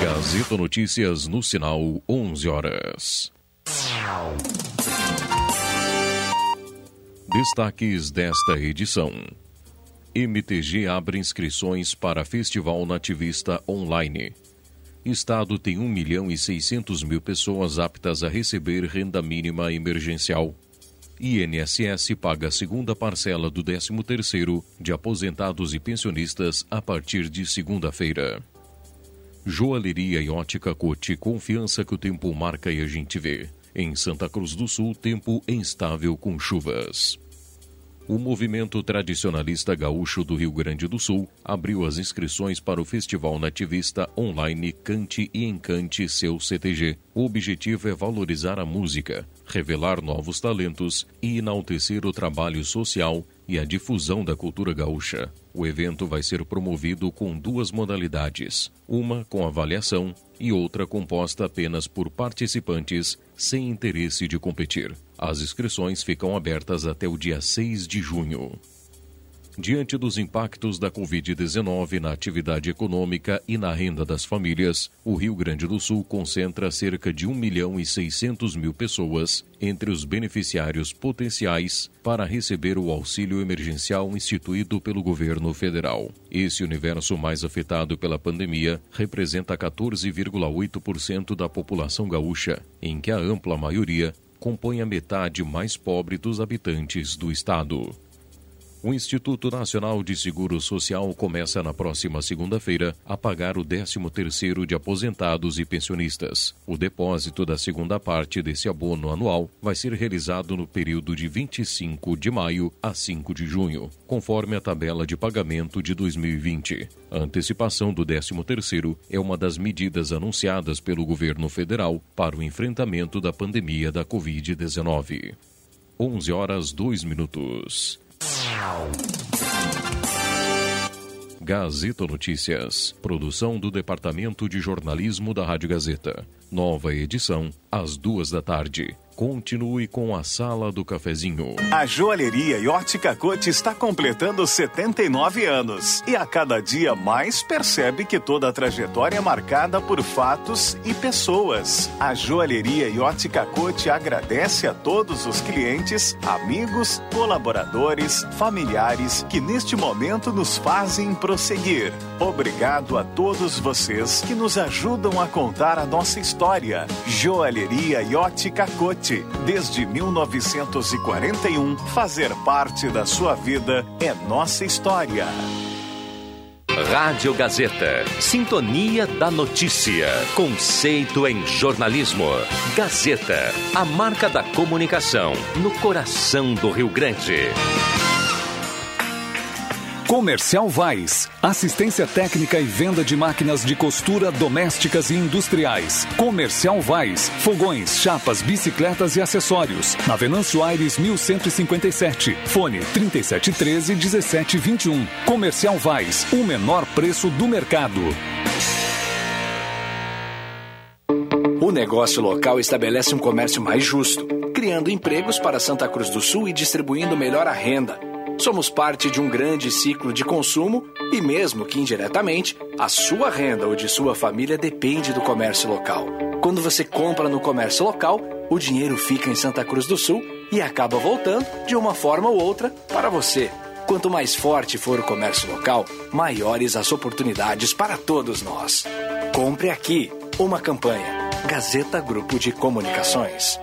Speaker 1: Gazeta Notícias no sinal 11 horas. Destaques desta edição. MTG abre inscrições para Festival Nativista Online. Estado tem 1 milhão e 600 mil pessoas aptas a receber renda mínima emergencial. INSS paga a segunda parcela do 13º de aposentados e pensionistas a partir de segunda-feira. Joalheria e ótica Cote, confiança que o tempo marca e a gente vê. Em Santa Cruz do Sul, tempo instável com chuvas. O movimento tradicionalista gaúcho do Rio Grande do Sul abriu as inscrições para o Festival Nativista Online Cante e Encante Seu CTG. O objetivo é valorizar a música, revelar novos talentos e enaltecer o trabalho social e a difusão da cultura gaúcha. O evento vai ser promovido com duas modalidades: uma com avaliação e outra composta apenas por participantes sem interesse de competir. As inscrições ficam abertas até o dia 6 de junho. Diante dos impactos da Covid-19 na atividade econômica e na renda das famílias, o Rio Grande do Sul concentra cerca de 1 milhão e 600 mil pessoas entre os beneficiários potenciais para receber o auxílio emergencial instituído pelo governo federal. Esse universo mais afetado pela pandemia representa 14,8% da população gaúcha, em que a ampla maioria compõe a metade mais pobre dos habitantes do estado. O Instituto Nacional de Seguro Social começa na próxima segunda-feira a pagar o 13º de aposentados e pensionistas. O depósito da segunda parte desse abono anual vai ser realizado no período de 25 de maio a 5 de junho, conforme a tabela de pagamento de 2020. A antecipação do 13º é uma das medidas anunciadas pelo governo federal para o enfrentamento da pandemia da Covid-19. 11 horas 2 minutos. Gazeta Notícias. Produção do Departamento de Jornalismo da Rádio Gazeta. Nova edição, às duas da tarde. Continue com a Sala do Cafezinho.
Speaker 6: A joalheria ótica Cote está completando 79 anos e a cada dia mais percebe que toda a trajetória é marcada por fatos e pessoas. A joalheria ótica Cote agradece a todos os clientes, amigos, colaboradores, familiares que neste momento nos fazem prosseguir. Obrigado a todos vocês que nos ajudam a contar a nossa história. Joalheria e ótica Desde 1941, fazer parte da sua vida é nossa história.
Speaker 7: Rádio Gazeta. Sintonia da Notícia. Conceito em jornalismo. Gazeta. A marca da comunicação no coração do Rio Grande.
Speaker 8: Comercial Vais. Assistência técnica e venda de máquinas de costura domésticas e industriais. Comercial Vais. Fogões, chapas, bicicletas e acessórios. Na Venâncio Aires 1157. Fone 3713 1721. Comercial Vais. O menor preço do mercado.
Speaker 9: O negócio local estabelece um comércio mais justo, criando empregos para Santa Cruz do Sul e distribuindo melhor a renda. Somos parte de um grande ciclo de consumo e, mesmo que indiretamente, a sua renda ou de sua família depende do comércio local. Quando você compra no comércio local, o dinheiro fica em Santa Cruz do Sul e acaba voltando, de uma forma ou outra, para você. Quanto mais forte for o comércio local, maiores as oportunidades para todos nós. Compre aqui. Uma campanha. Gazeta Grupo de Comunicações.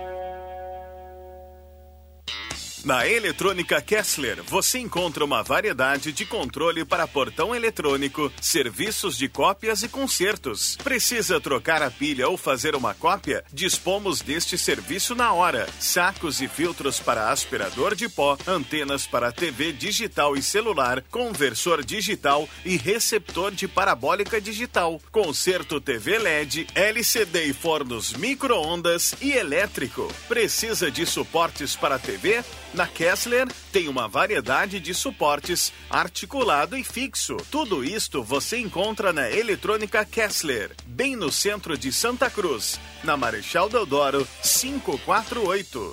Speaker 6: Na Eletrônica Kessler, você encontra uma variedade de controle para portão eletrônico, serviços de cópias e consertos. Precisa trocar a pilha ou fazer uma cópia? Dispomos deste serviço na hora. Sacos e filtros para aspirador de pó, antenas para TV digital e celular, conversor digital e receptor de parabólica digital. Conserto TV LED, LCD e fornos micro-ondas e elétrico. Precisa de suportes para TV? Na Kessler tem uma variedade de suportes articulado e fixo. Tudo isto você encontra na Eletrônica Kessler, bem no centro de Santa Cruz, na Marechal Deodoro 548.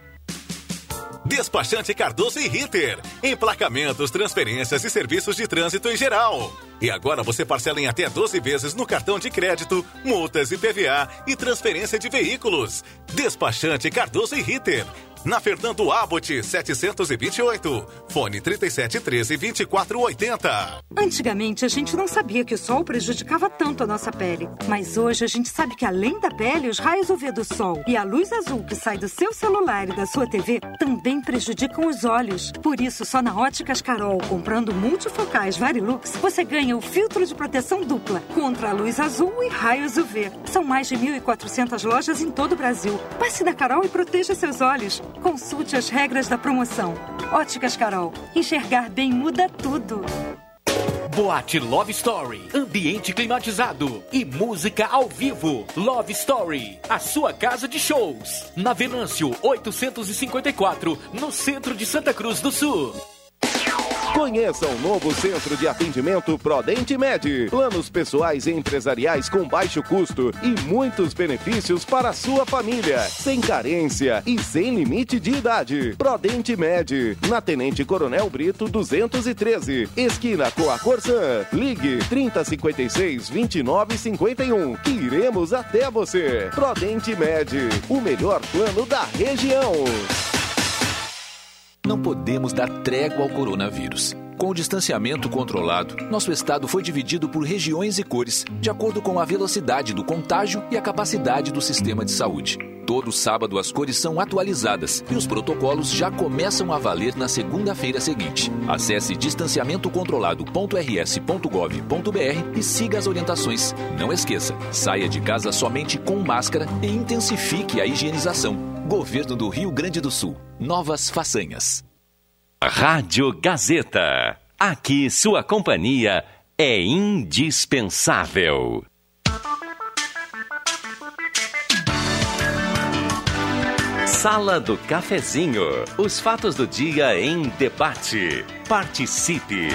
Speaker 10: Despachante Cardoso e Ritter. Emplacamentos, transferências e serviços de trânsito em geral. E agora você parcela em até 12 vezes no cartão de crédito, multas e PVA e transferência de veículos. Despachante Cardoso e Ritter. Na Fernando Abbott, 728. Fone 3713 2480.
Speaker 11: Antigamente a gente não sabia que o sol prejudicava tanto a nossa pele. Mas hoje a gente sabe que além da pele, os raios UV do sol e a luz azul que sai do seu celular e da sua TV também prejudicam os olhos. Por isso, só na Óticas Carol, comprando multifocais Varilux, você ganha o filtro de proteção dupla contra a luz azul e raios UV. São mais de 1.400 lojas em todo o Brasil. Passe na Carol e proteja seus olhos. Consulte as regras da promoção. Óticas Carol. Enxergar bem muda tudo.
Speaker 12: Boate Love Story, ambiente climatizado e música ao vivo. Love Story, a sua casa de shows. Na Venâncio 854, no centro de Santa Cruz do Sul.
Speaker 13: Conheça o novo centro de atendimento Prodente Med. Planos pessoais e empresariais com baixo custo e muitos benefícios para a sua família. Sem carência e sem limite de idade. Prodente Med. Na Tenente Coronel Brito 213. Esquina com a Corsã. Ligue 3056 2951. Que iremos até você. Prodente Med. O melhor plano da região.
Speaker 14: Não podemos dar trégua ao coronavírus. Com o distanciamento controlado, nosso estado foi dividido por regiões e cores, de acordo com a velocidade do contágio e a capacidade do sistema de saúde. Todo sábado as cores são atualizadas e os protocolos já começam a valer na segunda-feira seguinte. Acesse distanciamentocontrolado.rs.gov.br e siga as orientações. Não esqueça, saia de casa somente com máscara e intensifique a higienização. Governo do Rio Grande do Sul. Novas façanhas.
Speaker 7: Rádio Gazeta. Aqui sua companhia é indispensável. Sala do Cafezinho. Os fatos do dia em debate. Participe.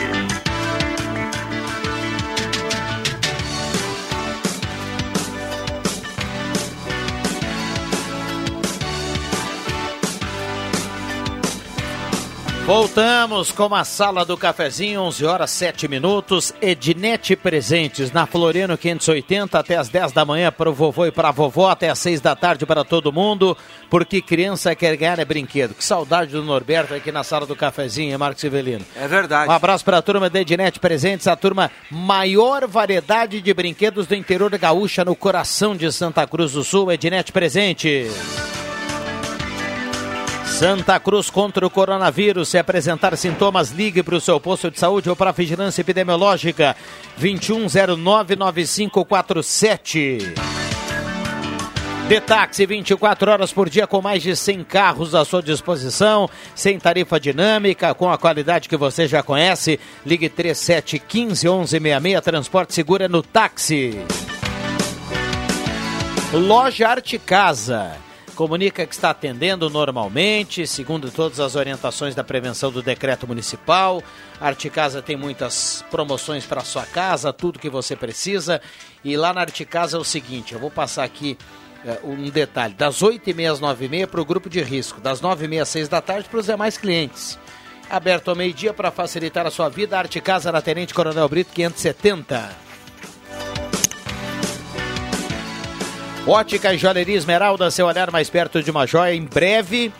Speaker 2: Voltamos com a sala do cafezinho, 11 horas 7 minutos. Ednet Presentes na Floriano 580 até as 10 da manhã para o vovô e para a vovó, até as 6 da tarde para todo mundo, porque criança quer ganhar é brinquedo. Que saudade do Norberto aqui na sala do cafezinho, hein, Marcos Civelino?
Speaker 3: É verdade.
Speaker 2: Um abraço para a turma da Ednet Presentes, a turma maior variedade de brinquedos do interior da Gaúcha, no coração de Santa Cruz do Sul. Ednet Presentes. Santa Cruz contra o coronavírus. Se apresentar sintomas, ligue para o seu posto de saúde ou para a vigilância epidemiológica 21099547. De táxi 24 horas por dia com mais de 100 carros à sua disposição, sem tarifa dinâmica, com a qualidade que você já conhece. Ligue 3715 1166, transporte seguro é no táxi. Loja Arte Casa comunica que está atendendo normalmente, segundo todas as orientações da prevenção do decreto municipal. A Arte Casa tem muitas promoções para sua casa, tudo que você precisa. E lá na Arte Casa é o seguinte, eu vou passar aqui é, um detalhe, das 8h30 às 9h30 para o grupo de risco, das 9h30 às 6 da tarde para os demais clientes. Aberto ao meio-dia para facilitar a sua vida, a Arte Casa na Tenente Coronel Brito 570. Ótica e Joalheria Esmeralda, seu olhar mais perto de uma joia. Em breve,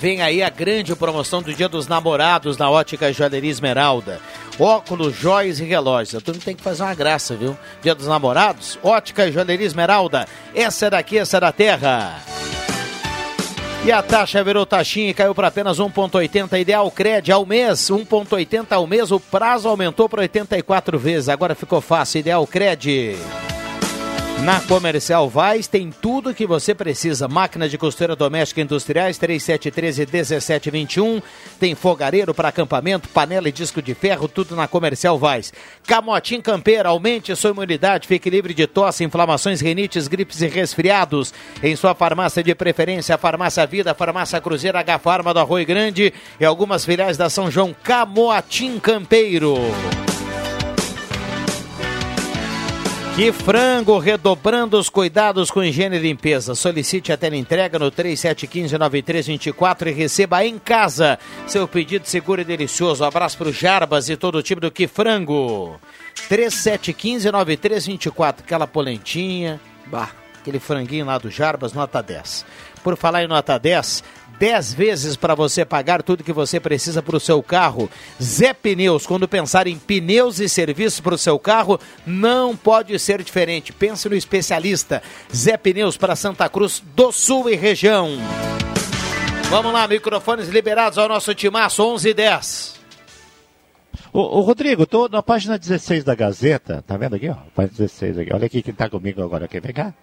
Speaker 2: vem aí a grande promoção do Dia dos Namorados na Ótica Joalheria Esmeralda. Óculos, joias e relógios. Tu não tem que fazer uma graça, viu? Dia dos Namorados, Ótica Joalheria Esmeralda. Essa é daqui, essa é da terra. E a taxa virou taxinha e caiu para apenas 1,80. Ideal Cred ao mês, 1,80 ao mês. O prazo aumentou para 84 vezes. Agora ficou fácil. Ideal Cred. Na Comercial Vaz tem tudo que você precisa. Máquina de costura doméstica industriais 3713-1721. Tem fogareiro para acampamento, panela e disco de ferro, tudo na Comercial Vaz. Camotim Campeira, aumente sua imunidade, fique livre de tosse, inflamações, rinites, gripes e resfriados. Em sua farmácia de preferência, a Farmácia Vida, a Farmácia Cruzeira, H Farma do Arroio Grande e algumas filiais da São João Camotim Campeiro. Que frango, redobrando os cuidados com higiene e limpeza. Solicite a entrega no 3715-9324 e receba em casa seu pedido seguro e delicioso. Um abraço para o Jarbas e todo o time do Que Frango. 3715-9324. Aquela polentinha, bah, aquele franguinho lá do Jarbas, nota 10. Por falar em nota 10, 10 vezes para você pagar tudo que você precisa para o seu carro. Zé Pneus, quando pensar em pneus e serviços para o seu carro, não pode ser diferente. Pense no especialista. Zé Pneus para Santa Cruz do Sul e região. Vamos lá, microfones liberados ao nosso timaço 11 e 10.
Speaker 4: Ô, ô Rodrigo, tô na página 16 da Gazeta, tá vendo aqui, ó? Página 16 aqui. Olha aqui quem tá comigo agora. Quer pegar?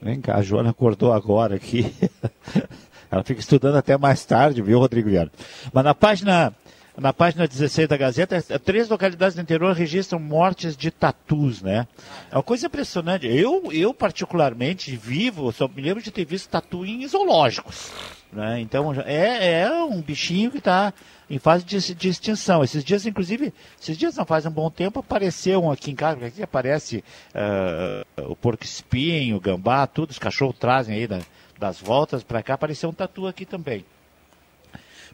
Speaker 4: Vem cá, a Joana acordou agora aqui. [LAUGHS] Ela fica estudando até mais tarde, viu, Rodrigo Vieira? Mas na página na página 16 da Gazeta, três localidades do interior registram mortes de tatus, né? É uma coisa impressionante. Eu, eu particularmente, vivo, só me lembro de ter visto tatu em zoológicos. Né? Então, é, é um bichinho que está em fase de, de, extinção. Esses dias, inclusive, esses dias não faz um bom tempo, apareceu um aqui em casa, aqui aparece uh, o porco espinho, o gambá, tudo, os cachorros trazem aí da, das voltas para cá, apareceu um tatu aqui também.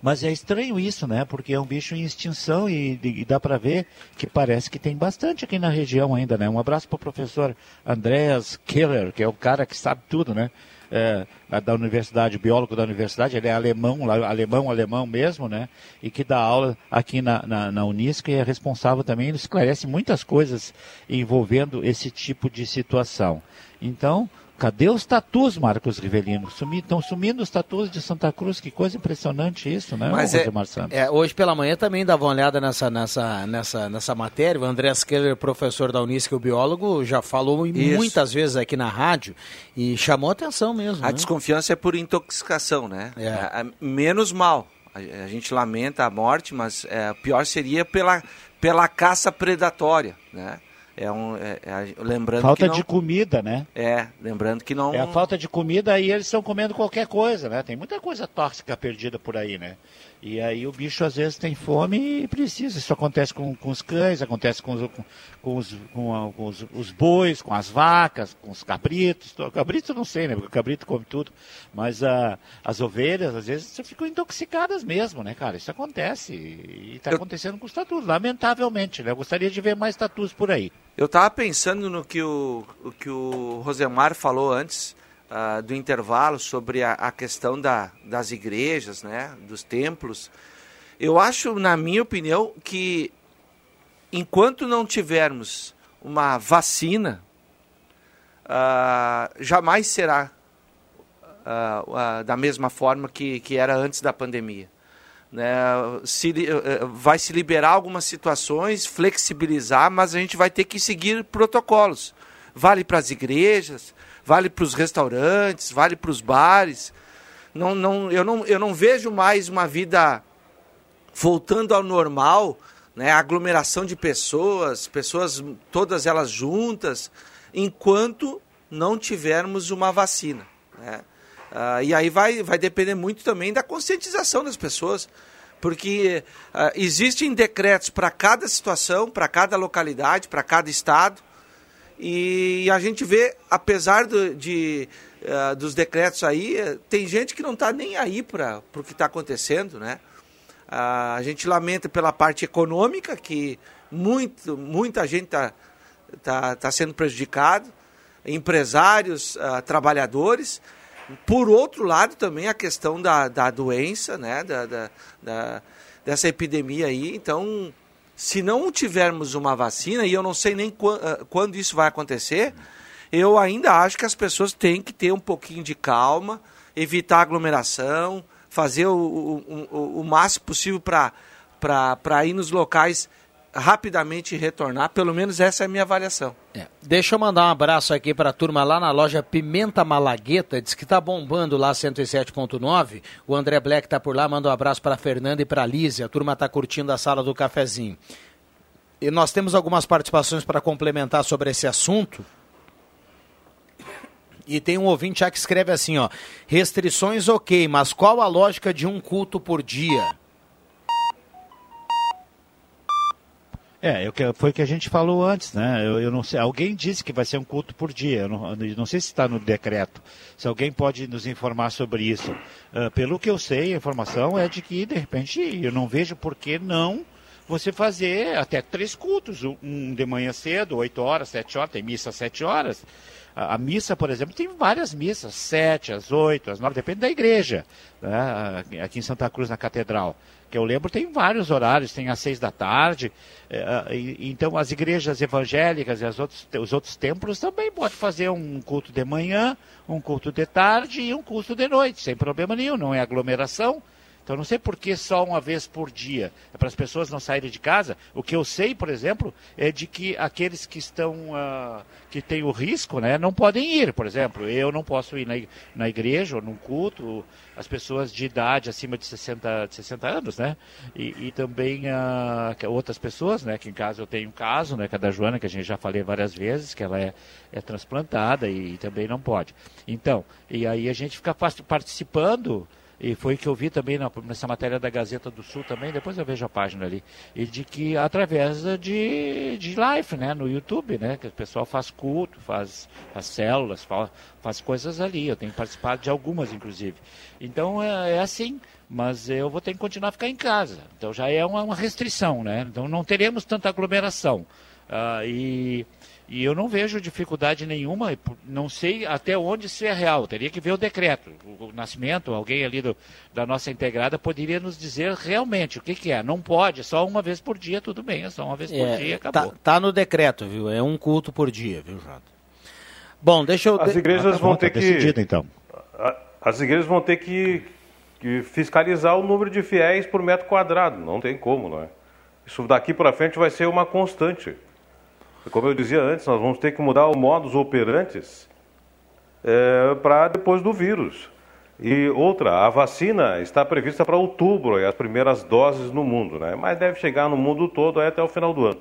Speaker 4: Mas é estranho isso, né? Porque é um bicho em extinção e, e dá para ver que parece que tem bastante aqui na região ainda, né? Um abraço para o professor Andreas Keller, que é o cara que sabe tudo, né? É, da universidade, biólogo da universidade, ele é alemão, alemão, alemão mesmo, né? E que dá aula aqui na, na, na e é responsável também, ele esclarece muitas coisas envolvendo esse tipo de situação. Então, Cadê os tatus, Marcos Rivelino? Estão sumindo os tatus de Santa Cruz, que coisa impressionante isso, né,
Speaker 2: Mas é, é, hoje pela manhã também dava uma olhada nessa, nessa, nessa, nessa matéria. O André Keller, professor da Unisc, o biólogo, já falou isso. muitas vezes aqui na rádio e chamou atenção mesmo.
Speaker 3: A
Speaker 2: né?
Speaker 3: desconfiança é por intoxicação, né? É. É, menos mal. A, a, gente lamenta a morte, mas é, pior seria pela, pela caça predatória, né? É um, é, é, lembrando
Speaker 4: falta
Speaker 3: não,
Speaker 4: de comida, né?
Speaker 3: É, lembrando que não.
Speaker 4: É a falta de comida e eles estão comendo qualquer coisa, né? Tem muita coisa tóxica perdida por aí, né? E aí o bicho às vezes tem fome e precisa. Isso acontece com, com os cães, acontece com, os, com, os, com, com os, os, bois, com as vacas, com os cabritos. Cabritos eu não sei, né? Porque o cabrito come tudo. Mas uh, as ovelhas às vezes ficam intoxicadas mesmo, né, cara? Isso acontece. E está acontecendo com os tatus, lamentavelmente, né? Eu gostaria de ver mais tatus por aí.
Speaker 3: Eu estava pensando no que o, o que o Rosemar falou antes uh, do intervalo sobre a, a questão da, das igrejas, né, dos templos. Eu acho, na minha opinião, que enquanto não tivermos uma vacina, uh, jamais será uh, da mesma forma que, que era antes da pandemia. Né, se, uh, vai se liberar algumas situações, flexibilizar, mas a gente vai ter que seguir protocolos. Vale para as igrejas, vale para os restaurantes, vale para os bares. Não, não, eu, não, eu não vejo mais uma vida voltando ao normal, né? aglomeração de pessoas, pessoas todas elas juntas, enquanto não tivermos uma vacina. Né? Ah, e aí vai, vai depender muito também da conscientização das pessoas, porque ah, existem decretos para cada situação, para cada localidade, para cada estado, e a gente vê, apesar do, de, uh, dos decretos aí, tem gente que não está nem aí para o que está acontecendo, né? Uh, a gente lamenta pela parte econômica, que muito, muita gente está tá, tá sendo prejudicado, empresários, uh, trabalhadores. Por outro lado, também a questão da, da doença, né? Da, da, da, dessa epidemia aí. Então, se não tivermos uma vacina, e eu não sei nem ah, quando isso vai acontecer, eu ainda acho que as pessoas têm que ter um pouquinho de calma, evitar aglomeração, fazer o, o, o, o máximo possível para ir nos locais rapidamente retornar. Pelo menos essa é a minha avaliação.
Speaker 2: É. Deixa eu mandar um abraço aqui para a turma lá na loja Pimenta Malagueta, diz que está bombando lá 107.9. O André Black está por lá, manda um abraço para Fernanda e para Lízia. A turma está curtindo a sala do cafezinho. E nós temos algumas participações para complementar sobre esse assunto. E tem um ouvinte já que escreve assim, ó: restrições ok, mas qual a lógica de um culto por dia?
Speaker 4: É, eu, foi o que a gente falou antes, né? Eu, eu, não sei, alguém disse que vai ser um culto por dia. Eu não, eu não sei se está no decreto. Se alguém pode nos informar sobre isso. Uh, pelo que eu sei, a informação é de que, de repente, eu não vejo por que não você fazer até três cultos. Um de manhã cedo, oito horas, sete horas, tem missa às sete horas. A, a, missa, por exemplo, tem várias missas, sete, às oito, às nove, depende da igreja. Né? Aqui em Santa Cruz, na Catedral que eu lembro tem vários horários, tem às seis da tarde. É, então as igrejas evangélicas e outros, os outros templos também podem fazer um culto de manhã, um culto de tarde e um culto de noite, sem problema nenhum, não é aglomeração. Então não sei por que só uma vez por dia. É para as pessoas não saírem de casa. O que eu sei, por exemplo, é de que aqueles que estão uh, que têm o risco, né, não podem ir. Por exemplo, eu não posso ir na, igreja ou num culto. As pessoas de idade acima de 60, de 60 anos, né? E, e também uh, outras pessoas, né? Que em casa eu tenho um caso, né? Que é da Joana, que a gente já falei várias vezes, que ela é, é transplantada e, e também não pode. Então, e aí a gente fica participando e foi que eu vi também na, nessa matéria da Gazeta do Sul também, depois eu vejo a página ali, e de que através de, de live, né, no YouTube, né, que o pessoal faz culto, faz, faz células, faz, faz coisas ali, eu tenho participado de algumas, inclusive. Então é, é assim, mas eu vou ter que continuar a ficar em casa, então já é uma, uma restrição, né, então não teremos tanta aglomeração. Uh, e e eu não vejo dificuldade nenhuma, não sei até onde isso é real. Teria que ver o decreto. O, o Nascimento, alguém ali do, da nossa integrada, poderia nos dizer realmente o que, que é. Não pode, só uma vez por dia, tudo bem, é só uma vez por
Speaker 2: é,
Speaker 4: dia, acabou.
Speaker 2: Tá, tá, no decreto, viu? É um culto por dia, viu, Jota? Bom, deixa eu.
Speaker 5: As igrejas ah, tá vão ter
Speaker 4: tá
Speaker 5: que.
Speaker 4: Decidido, então.
Speaker 5: As igrejas vão ter que, que fiscalizar o número de fiéis por metro quadrado. Não tem como, não é? Isso daqui para frente vai ser uma constante. Como eu dizia antes, nós vamos ter que mudar o modus operantes é, para depois do vírus. E outra, a vacina está prevista para outubro, e as primeiras doses no mundo, né? Mas deve chegar no mundo todo até o final do ano.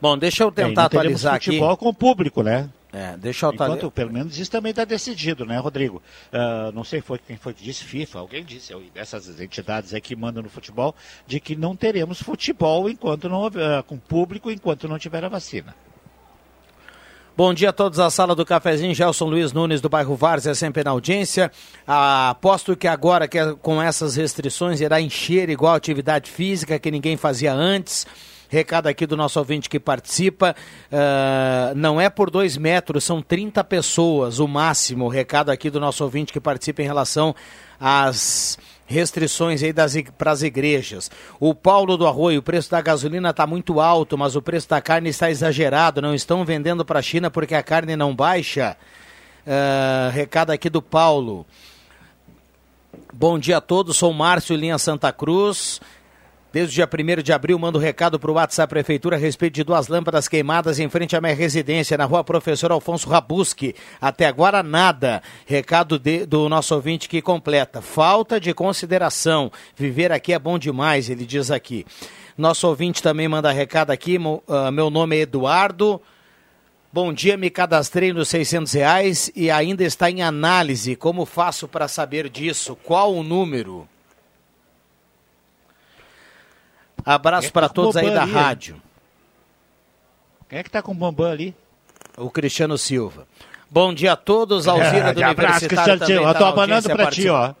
Speaker 2: Bom, deixa eu tentar é, atualizar
Speaker 4: aqui. futebol com o público, né?
Speaker 2: É, deixa eu
Speaker 4: Enquanto, pelo menos isso também está decidido, né, Rodrigo? Uh, não sei foi quem foi que disse, FIFA, alguém disse, dessas entidades aí que mandam no futebol, de que não teremos futebol enquanto não uh, com público enquanto não tiver a vacina.
Speaker 2: Bom dia a todos a sala do cafezinho, Gelson Luiz Nunes do bairro Várzea, sempre na audiência. Ah, aposto que agora que é com essas restrições irá encher igual atividade física que ninguém fazia antes. Recado aqui do nosso ouvinte que participa. Uh, não é por dois metros, são 30 pessoas o máximo. Recado aqui do nosso ouvinte que participa em relação às restrições aí para as igrejas. O Paulo do Arroio, o preço da gasolina está muito alto, mas o preço da carne está exagerado. Não estão vendendo para a China porque a carne não baixa. Uh, recado aqui do Paulo. Bom dia a todos, sou Márcio Linha Santa Cruz. Desde o dia 1 de abril, mando um recado para o WhatsApp Prefeitura a respeito de duas lâmpadas queimadas em frente à minha residência, na rua Professor Alfonso Rabuski. Até agora, nada. Recado de, do nosso ouvinte que completa. Falta de consideração. Viver aqui é bom demais, ele diz aqui. Nosso ouvinte também manda recado aqui. Uh, meu nome é Eduardo. Bom dia, me cadastrei nos 600 reais e ainda está em análise. Como faço para saber disso? Qual o número? Abraço é para tá todos aí da ali, rádio.
Speaker 4: Quem é que tá com o Bambam ali?
Speaker 2: O Cristiano Silva. Bom dia a todos. Alzira é, [LAUGHS] do Universitário
Speaker 4: Cristiano
Speaker 2: também
Speaker 4: Silva. Tá Estou abanando para ti, ó.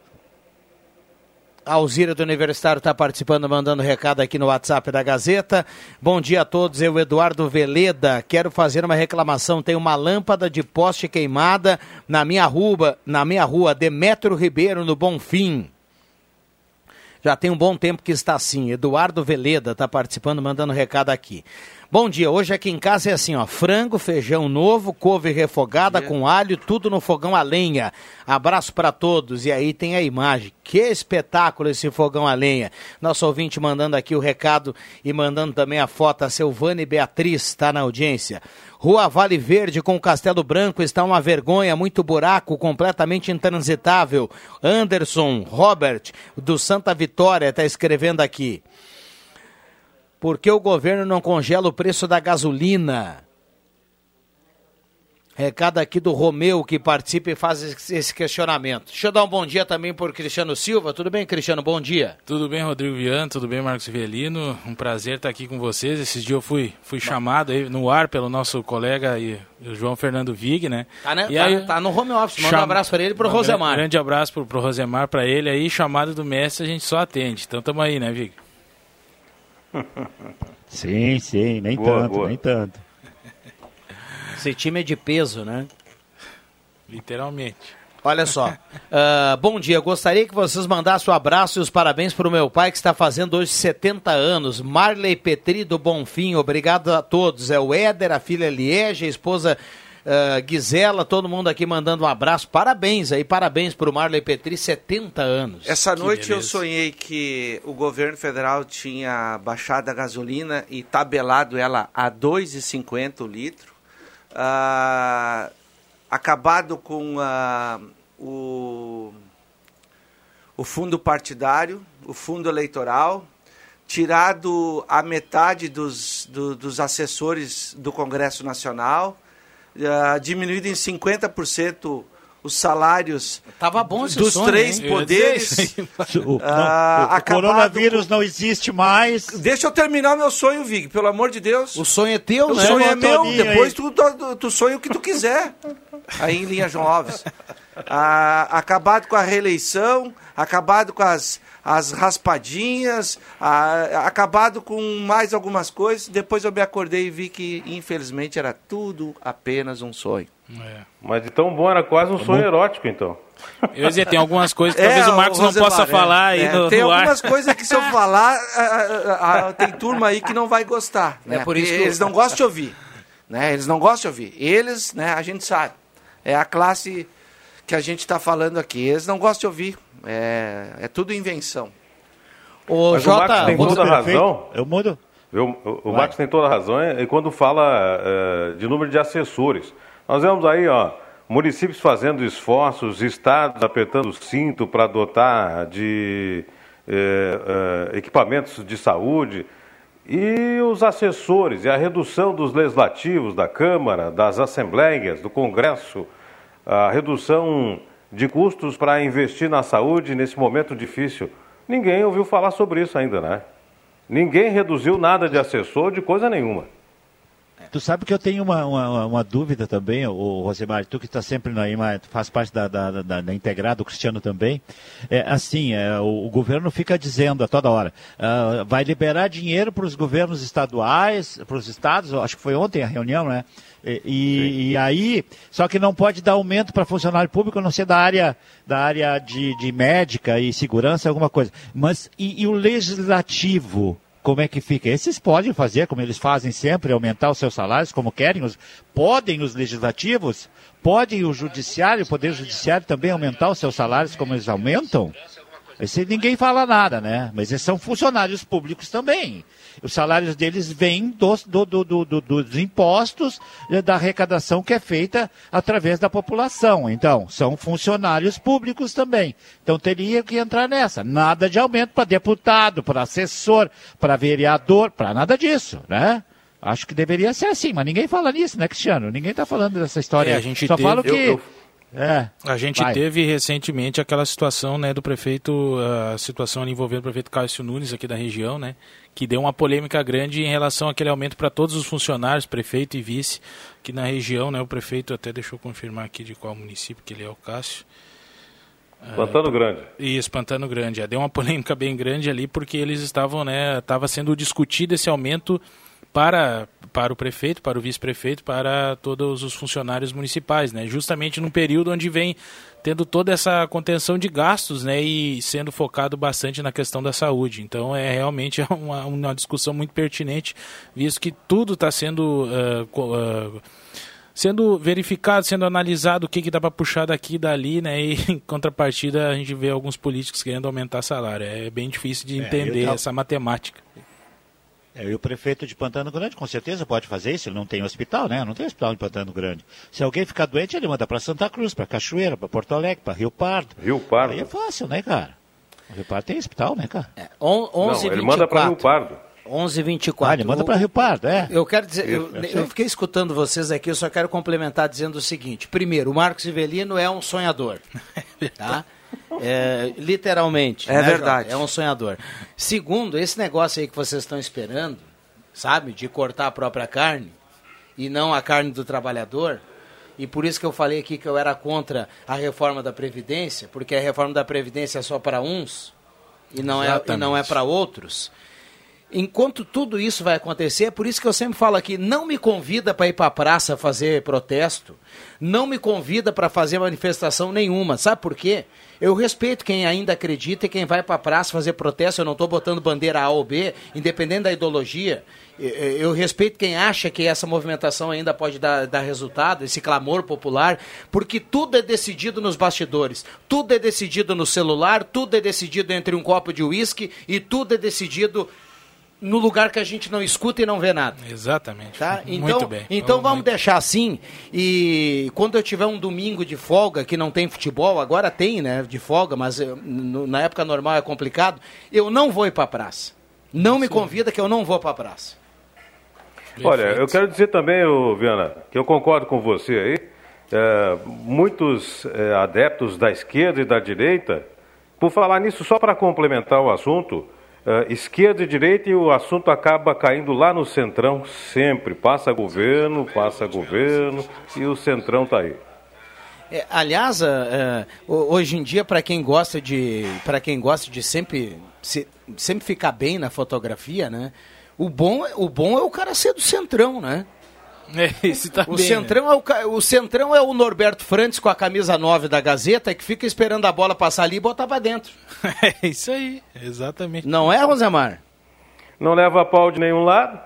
Speaker 2: A Alzira do Universitário está participando, mandando recado aqui no WhatsApp da Gazeta. Bom dia a todos, eu, Eduardo Veleda. Quero fazer uma reclamação. Tem uma lâmpada de poste queimada na minha rua, na minha rua, Demetrio Ribeiro, no Bonfim. Já tem um bom tempo que está assim. Eduardo Veleda está participando, mandando recado aqui. Bom dia, hoje aqui em casa é assim, ó, frango, feijão novo, couve refogada com alho, tudo no fogão a lenha. Abraço para todos. E aí tem a imagem. Que espetáculo esse fogão a lenha. Nosso ouvinte mandando aqui o recado e mandando também a foto. A Silvane Beatriz está na audiência. Rua Vale Verde com Castelo Branco está uma vergonha, muito buraco, completamente intransitável. Anderson Robert, do Santa Vitória, está escrevendo aqui. Por que o governo não congela o preço da gasolina? Recado aqui do Romeu, que participa e faz esse questionamento. Deixa eu dar um bom dia também por Cristiano Silva. Tudo bem, Cristiano? Bom dia.
Speaker 15: Tudo bem, Rodrigo Viana. Tudo bem, Marcos Velino. Um prazer estar aqui com vocês. Esses dias eu fui, fui chamado aí no ar pelo nosso colega aí, o João Fernando Vig, né?
Speaker 2: Tá, né? Tá, aí, tá, no home office. Manda cham... um abraço para ele e pro um Rosemar.
Speaker 15: grande abraço pro, pro Rosemar, para ele aí. Chamado do mestre a gente só atende. Então tamo aí, né, Vig? [LAUGHS]
Speaker 4: sim, sim, nem boa, tanto, boa. nem tanto.
Speaker 2: Esse time é de peso, né?
Speaker 15: Literalmente.
Speaker 2: Olha só. Uh, [LAUGHS] bom dia. Gostaria que vocês mandassem um abraço e os parabéns para o meu pai, que está fazendo hoje 70 anos. Marley Petri do Bonfim. Obrigado a todos. É o Éder, a filha Liege, a esposa uh, Gisela, todo mundo aqui mandando um abraço. Parabéns aí, parabéns para o Marley Petri, 70 anos.
Speaker 3: Essa
Speaker 2: Que
Speaker 3: noite eu
Speaker 2: beleza.
Speaker 3: sonhei que o governo federal tinha baixado a gasolina e tabelado ela a 2,50 o litro. Ah, acabado com ah, o, o fundo partidário, o fundo eleitoral, tirado a metade dos, do- dos assessores do Congresso Nacional, ah, diminuído em 50% os salários
Speaker 2: Tava bom esse
Speaker 3: dos
Speaker 2: sonho,
Speaker 3: três
Speaker 2: hein?
Speaker 3: Poderes.
Speaker 4: O, não,
Speaker 3: Ah,
Speaker 4: o- o coronavírus não existe mais.
Speaker 3: Deixa eu terminar meu sonho, Vig, pelo amor de Deus.
Speaker 2: O sonho é teu,
Speaker 3: o
Speaker 2: né?
Speaker 3: sonho é meu, depois tu, tu, tu sonha o que tu quiser. [LAUGHS] Aí em linha João Alves. Ah, acabado com a reeleição, acabado com as, as raspadinhas, ah, acabado com mais algumas coisas. Depois eu me acordei e vi que, infelizmente, era tudo apenas um sonho.
Speaker 15: É.
Speaker 5: Mas de tão bom era quase um sonho erótico, então.
Speaker 15: Eu ia dizer, tem algumas coisas que [LAUGHS]
Speaker 3: É,
Speaker 15: talvez o Marcos não
Speaker 3: Rosemar,
Speaker 15: possa
Speaker 3: é,
Speaker 15: falar aí
Speaker 3: é,
Speaker 15: no,
Speaker 3: Tem
Speaker 15: no
Speaker 3: algumas coisas que se eu falar, tem turma aí que não vai gostar.
Speaker 2: É
Speaker 3: né?
Speaker 2: por isso que eu-
Speaker 3: Eles não gostam de ouvir. Né? Eles não gostam de ouvir. Eles, né, a gente sabe. É a classe que a gente está falando aqui. Eles não gostam de ouvir. É, é tudo invenção.
Speaker 5: Mas o Marcos
Speaker 2: Jota,
Speaker 5: tem
Speaker 2: você-
Speaker 5: toda a razão.
Speaker 4: Eu mudo.
Speaker 5: O, o. Marcos tem toda a razão é, é quando fala é, de número de assessores. Nós vemos aí, ó, municípios fazendo esforços, estados apertando o cinto para dotar de é, é, equipamentos de saúde. E os assessores, e a redução dos legislativos, da Câmara, das Assembleias, do Congresso, a redução de custos para investir na saúde nesse momento difícil. Ninguém ouviu falar sobre isso ainda, né? Ninguém reduziu nada de assessor de coisa nenhuma.
Speaker 4: Tu sabe que eu tenho uma, uma, uma dúvida também, o Rosemar, tu que está sempre na faz parte da, da, da, da integrada, o Cristiano também. É, assim, é, o, o governo fica dizendo a toda hora, ah, vai liberar dinheiro para os governos estaduais, para os estados, acho que foi ontem a reunião, né? E, e- e aí, só que não pode dar aumento para funcionário público, a não ser da área, da área de, de médica e segurança, alguma coisa. Mas e, e o legislativo? Como é que fica? Esses podem fazer, como eles fazem sempre, aumentar os seus salários, como querem. Os, podem os legislativos? Podem o judiciário, o poder judiciário também aumentar os seus salários como eles aumentam? Esse ninguém fala nada, né? Mas eles são funcionários públicos também. Os salários deles vêm dos, do- do- do- do- dos impostos, da arrecadação que é feita através da população. Então, são funcionários públicos também. Então, teria que entrar nessa. Nada de aumento para deputado, para assessor, para vereador, para nada disso, né? Acho que deveria ser assim, mas ninguém fala nisso, né, Cristiano? Ninguém está falando dessa história.
Speaker 15: É, a gente
Speaker 4: Só
Speaker 15: teve-
Speaker 4: fala que...
Speaker 15: eu- eu-
Speaker 4: É,
Speaker 15: A gente
Speaker 4: vai.
Speaker 15: teve recentemente aquela situação né, do prefeito, a situação ali envolvendo o prefeito Cássio Nunes aqui da região, né, que deu uma polêmica grande em relação àquele aumento para todos os funcionários, prefeito e vice, que na região, né, o prefeito, até deixa eu confirmar aqui de qual município que ele é o Cássio.
Speaker 5: Pantano Grande.
Speaker 15: Isso, Pantano Grande. É, Deu uma [LAUGHS] polêmica bem grande ali porque eles estavam, né, estava sendo discutido esse aumento para, para o prefeito, para o vice-prefeito, para todos os funcionários municipais, né? Justamente num período onde vem tendo toda essa contenção de gastos, né, e sendo focado bastante na questão da saúde. Então é realmente [LAUGHS] uma, uma discussão muito pertinente, visto que tudo está sendo co- ah, sendo verificado, sendo analisado o que, que dá para puxar daqui e dali, né? E [LAUGHS] em contrapartida a gente vê alguns políticos querendo aumentar salário. É bem difícil de
Speaker 4: É,
Speaker 15: entender
Speaker 4: eu tava-
Speaker 15: essa matemática.
Speaker 4: É, e o prefeito de Pantano Grande com certeza pode fazer isso, ele não tem hospital, né? Não tem hospital em Pantano Grande. Se alguém ficar doente, ele manda para Santa Cruz, para Cachoeira, para Porto Alegre, para Rio Pardo.
Speaker 5: Rio Pardo.
Speaker 4: Aí é fácil, né, cara? O Rio Pardo tem hospital, né, cara?
Speaker 2: On, 11
Speaker 5: Não, ele manda para Rio
Speaker 2: 24.
Speaker 5: Pardo.
Speaker 2: 11 24
Speaker 4: Ah, ele manda para Rio Pardo, é.
Speaker 2: Eu quero dizer, eu,
Speaker 4: eu sei.
Speaker 2: eu fiquei escutando vocês aqui, eu só quero complementar dizendo o seguinte: primeiro, o Marcos Ivelino é um sonhador, [LAUGHS] tá? É, literalmente.
Speaker 3: É
Speaker 2: né,
Speaker 3: verdade.
Speaker 2: É um sonhador. Segundo, esse negócio aí que vocês estão esperando, sabe, de cortar a própria carne e não a carne do trabalhador. E por isso que eu falei aqui que eu era contra a reforma da Previdência, porque a reforma da Previdência é só para uns e não é, e não é
Speaker 15: Exatamente.
Speaker 2: para outros. Enquanto tudo isso vai acontecer, é por isso que eu sempre falo aqui, não me convida para ir para a praça fazer protesto, não me convida para fazer manifestação nenhuma. Sabe por quê? Eu respeito quem ainda acredita e quem vai para a praça fazer protesto, eu não estou botando bandeira A ou B, independente da ideologia. Eu respeito quem acha que essa movimentação ainda pode dar, dar resultado, esse clamor popular, porque tudo é decidido nos bastidores, tudo é decidido no celular, tudo é decidido entre um copo de uísque e tudo é decidido no lugar que a gente não escuta e não vê nada.
Speaker 15: Exatamente.
Speaker 2: Tá? Então,
Speaker 15: muito bem.
Speaker 2: Então vamos
Speaker 15: muito-
Speaker 2: deixar assim. E quando eu tiver um domingo de folga, que não tem futebol, agora tem, né, de folga, mas eu- no- na época normal é complicado, eu não vou ir para praça. Não me convida que eu não vou para praça.
Speaker 5: Olha, eu quero dizer também, ô, Viana, que eu concordo com você aí. É, muitos é, adeptos da esquerda e da direita, por falar nisso, só para complementar o assunto, é, esquerda e direita e o assunto acaba caindo lá no centrão sempre. Passa governo, passa governo e o centrão tá aí.
Speaker 2: É, aliás, é, ho- hoje em dia, para quem gosta de, para quem gosta de sempre, se- sempre ficar bem na fotografia, né? O bom, o bom é o cara ser do centrão, né?
Speaker 15: É, esse tá
Speaker 2: O
Speaker 15: bem,
Speaker 2: centrão, é o, ca- o centrão é o Norberto Frantes com a camisa 9 da Gazeta que fica esperando a bola passar ali e botar pra dentro. [LAUGHS]
Speaker 15: É isso aí, exatamente.
Speaker 2: Não é, Rosemar?
Speaker 5: Não leva pau de nenhum lado.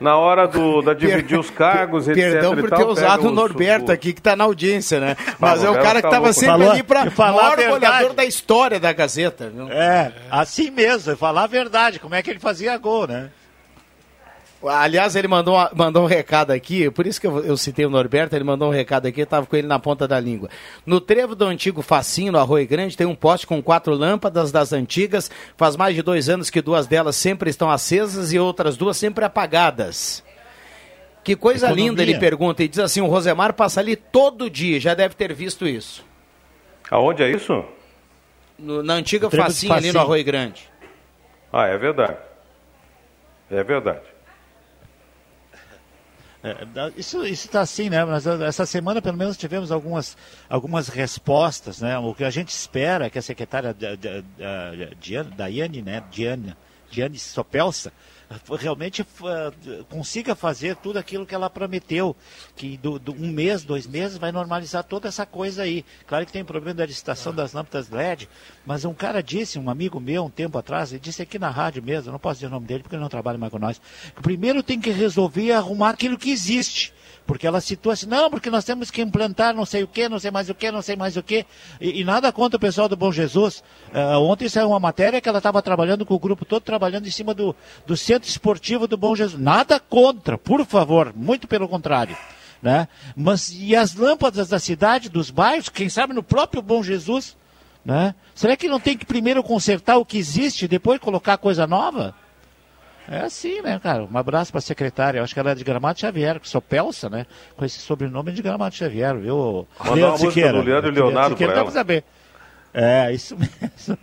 Speaker 5: Na hora do, da dividir os cargos, etc.
Speaker 2: Perdão
Speaker 5: e
Speaker 2: por
Speaker 5: tal,
Speaker 2: ter
Speaker 5: pega
Speaker 2: usado o
Speaker 5: os-
Speaker 2: Norberto aqui, que tá na audiência, né? [LAUGHS] Mas é o cara que
Speaker 4: tá
Speaker 2: tava
Speaker 4: louco.
Speaker 2: sempre
Speaker 4: Falou-
Speaker 2: ali pra
Speaker 4: e falar verdade.
Speaker 2: goleador da história da Gazeta. viu?
Speaker 4: É, assim mesmo, falar a verdade, como é que ele fazia gol, né?
Speaker 2: Aliás, ele mandou, uma- mandou um recado aqui, por isso que eu, eu citei o Norberto, ele mandou um recado aqui, eu tava com ele na ponta da língua. No trevo do antigo Facinho, no Arroio Grande, tem um poste com quatro lâmpadas das antigas, faz mais de dois anos que duas delas sempre estão acesas e outras duas sempre apagadas. Que coisa
Speaker 5: Economia.
Speaker 2: linda, ele pergunta, e diz assim, o Rosemar passa ali todo dia, já deve ter visto isso.
Speaker 5: Aonde é isso?
Speaker 2: No- na antiga
Speaker 5: de
Speaker 2: Facinho, ali no. Arroio Grande.
Speaker 5: Ah, é verdade. É verdade.
Speaker 4: É, isso está assim, né? Mas ah, essa semana, pelo menos, tivemos algumas, algumas respostas, né? O que a gente espera é que a secretária Diane, Daiane, né? Diane, Diane Sopelsa, realmente consiga fazer tudo aquilo que ela prometeu, que do, do um mês, dois meses, vai normalizar toda essa coisa aí. Claro que tem problema da licitação das lâmpadas LED, mas um cara disse, um amigo meu, um tempo atrás, ele disse aqui na rádio mesmo, não posso dizer o nome dele porque ele não trabalha mais com nós, que primeiro tem que resolver arrumar aquilo que existe. Porque ela citou assim, não, porque nós temos que implantar não sei o que, não sei mais o que, não sei mais o que. E, e nada contra o pessoal do Bom Jesus. Ah, ontem saiu uma matéria que ela estava trabalhando com o grupo todo, trabalhando em cima do, do centro esportivo do Bom Jesus. Nada contra, por favor, muito pelo contrário. Né? Mas e as lâmpadas da cidade, dos bairros, quem sabe no próprio Bom Jesus? Né? Será que não tem que primeiro consertar o que existe depois colocar coisa nova? É assim, né, cara? Um abraço para a secretária. Eu acho que ela é de Gramado Xavier, que sou Pelsa, né? Com esse sobrenome de Gramado Xavier, viu?
Speaker 5: Mandar uma música do Leandro e Leonardo
Speaker 4: Siqueira dá
Speaker 5: ela.
Speaker 4: saber. É, isso mesmo.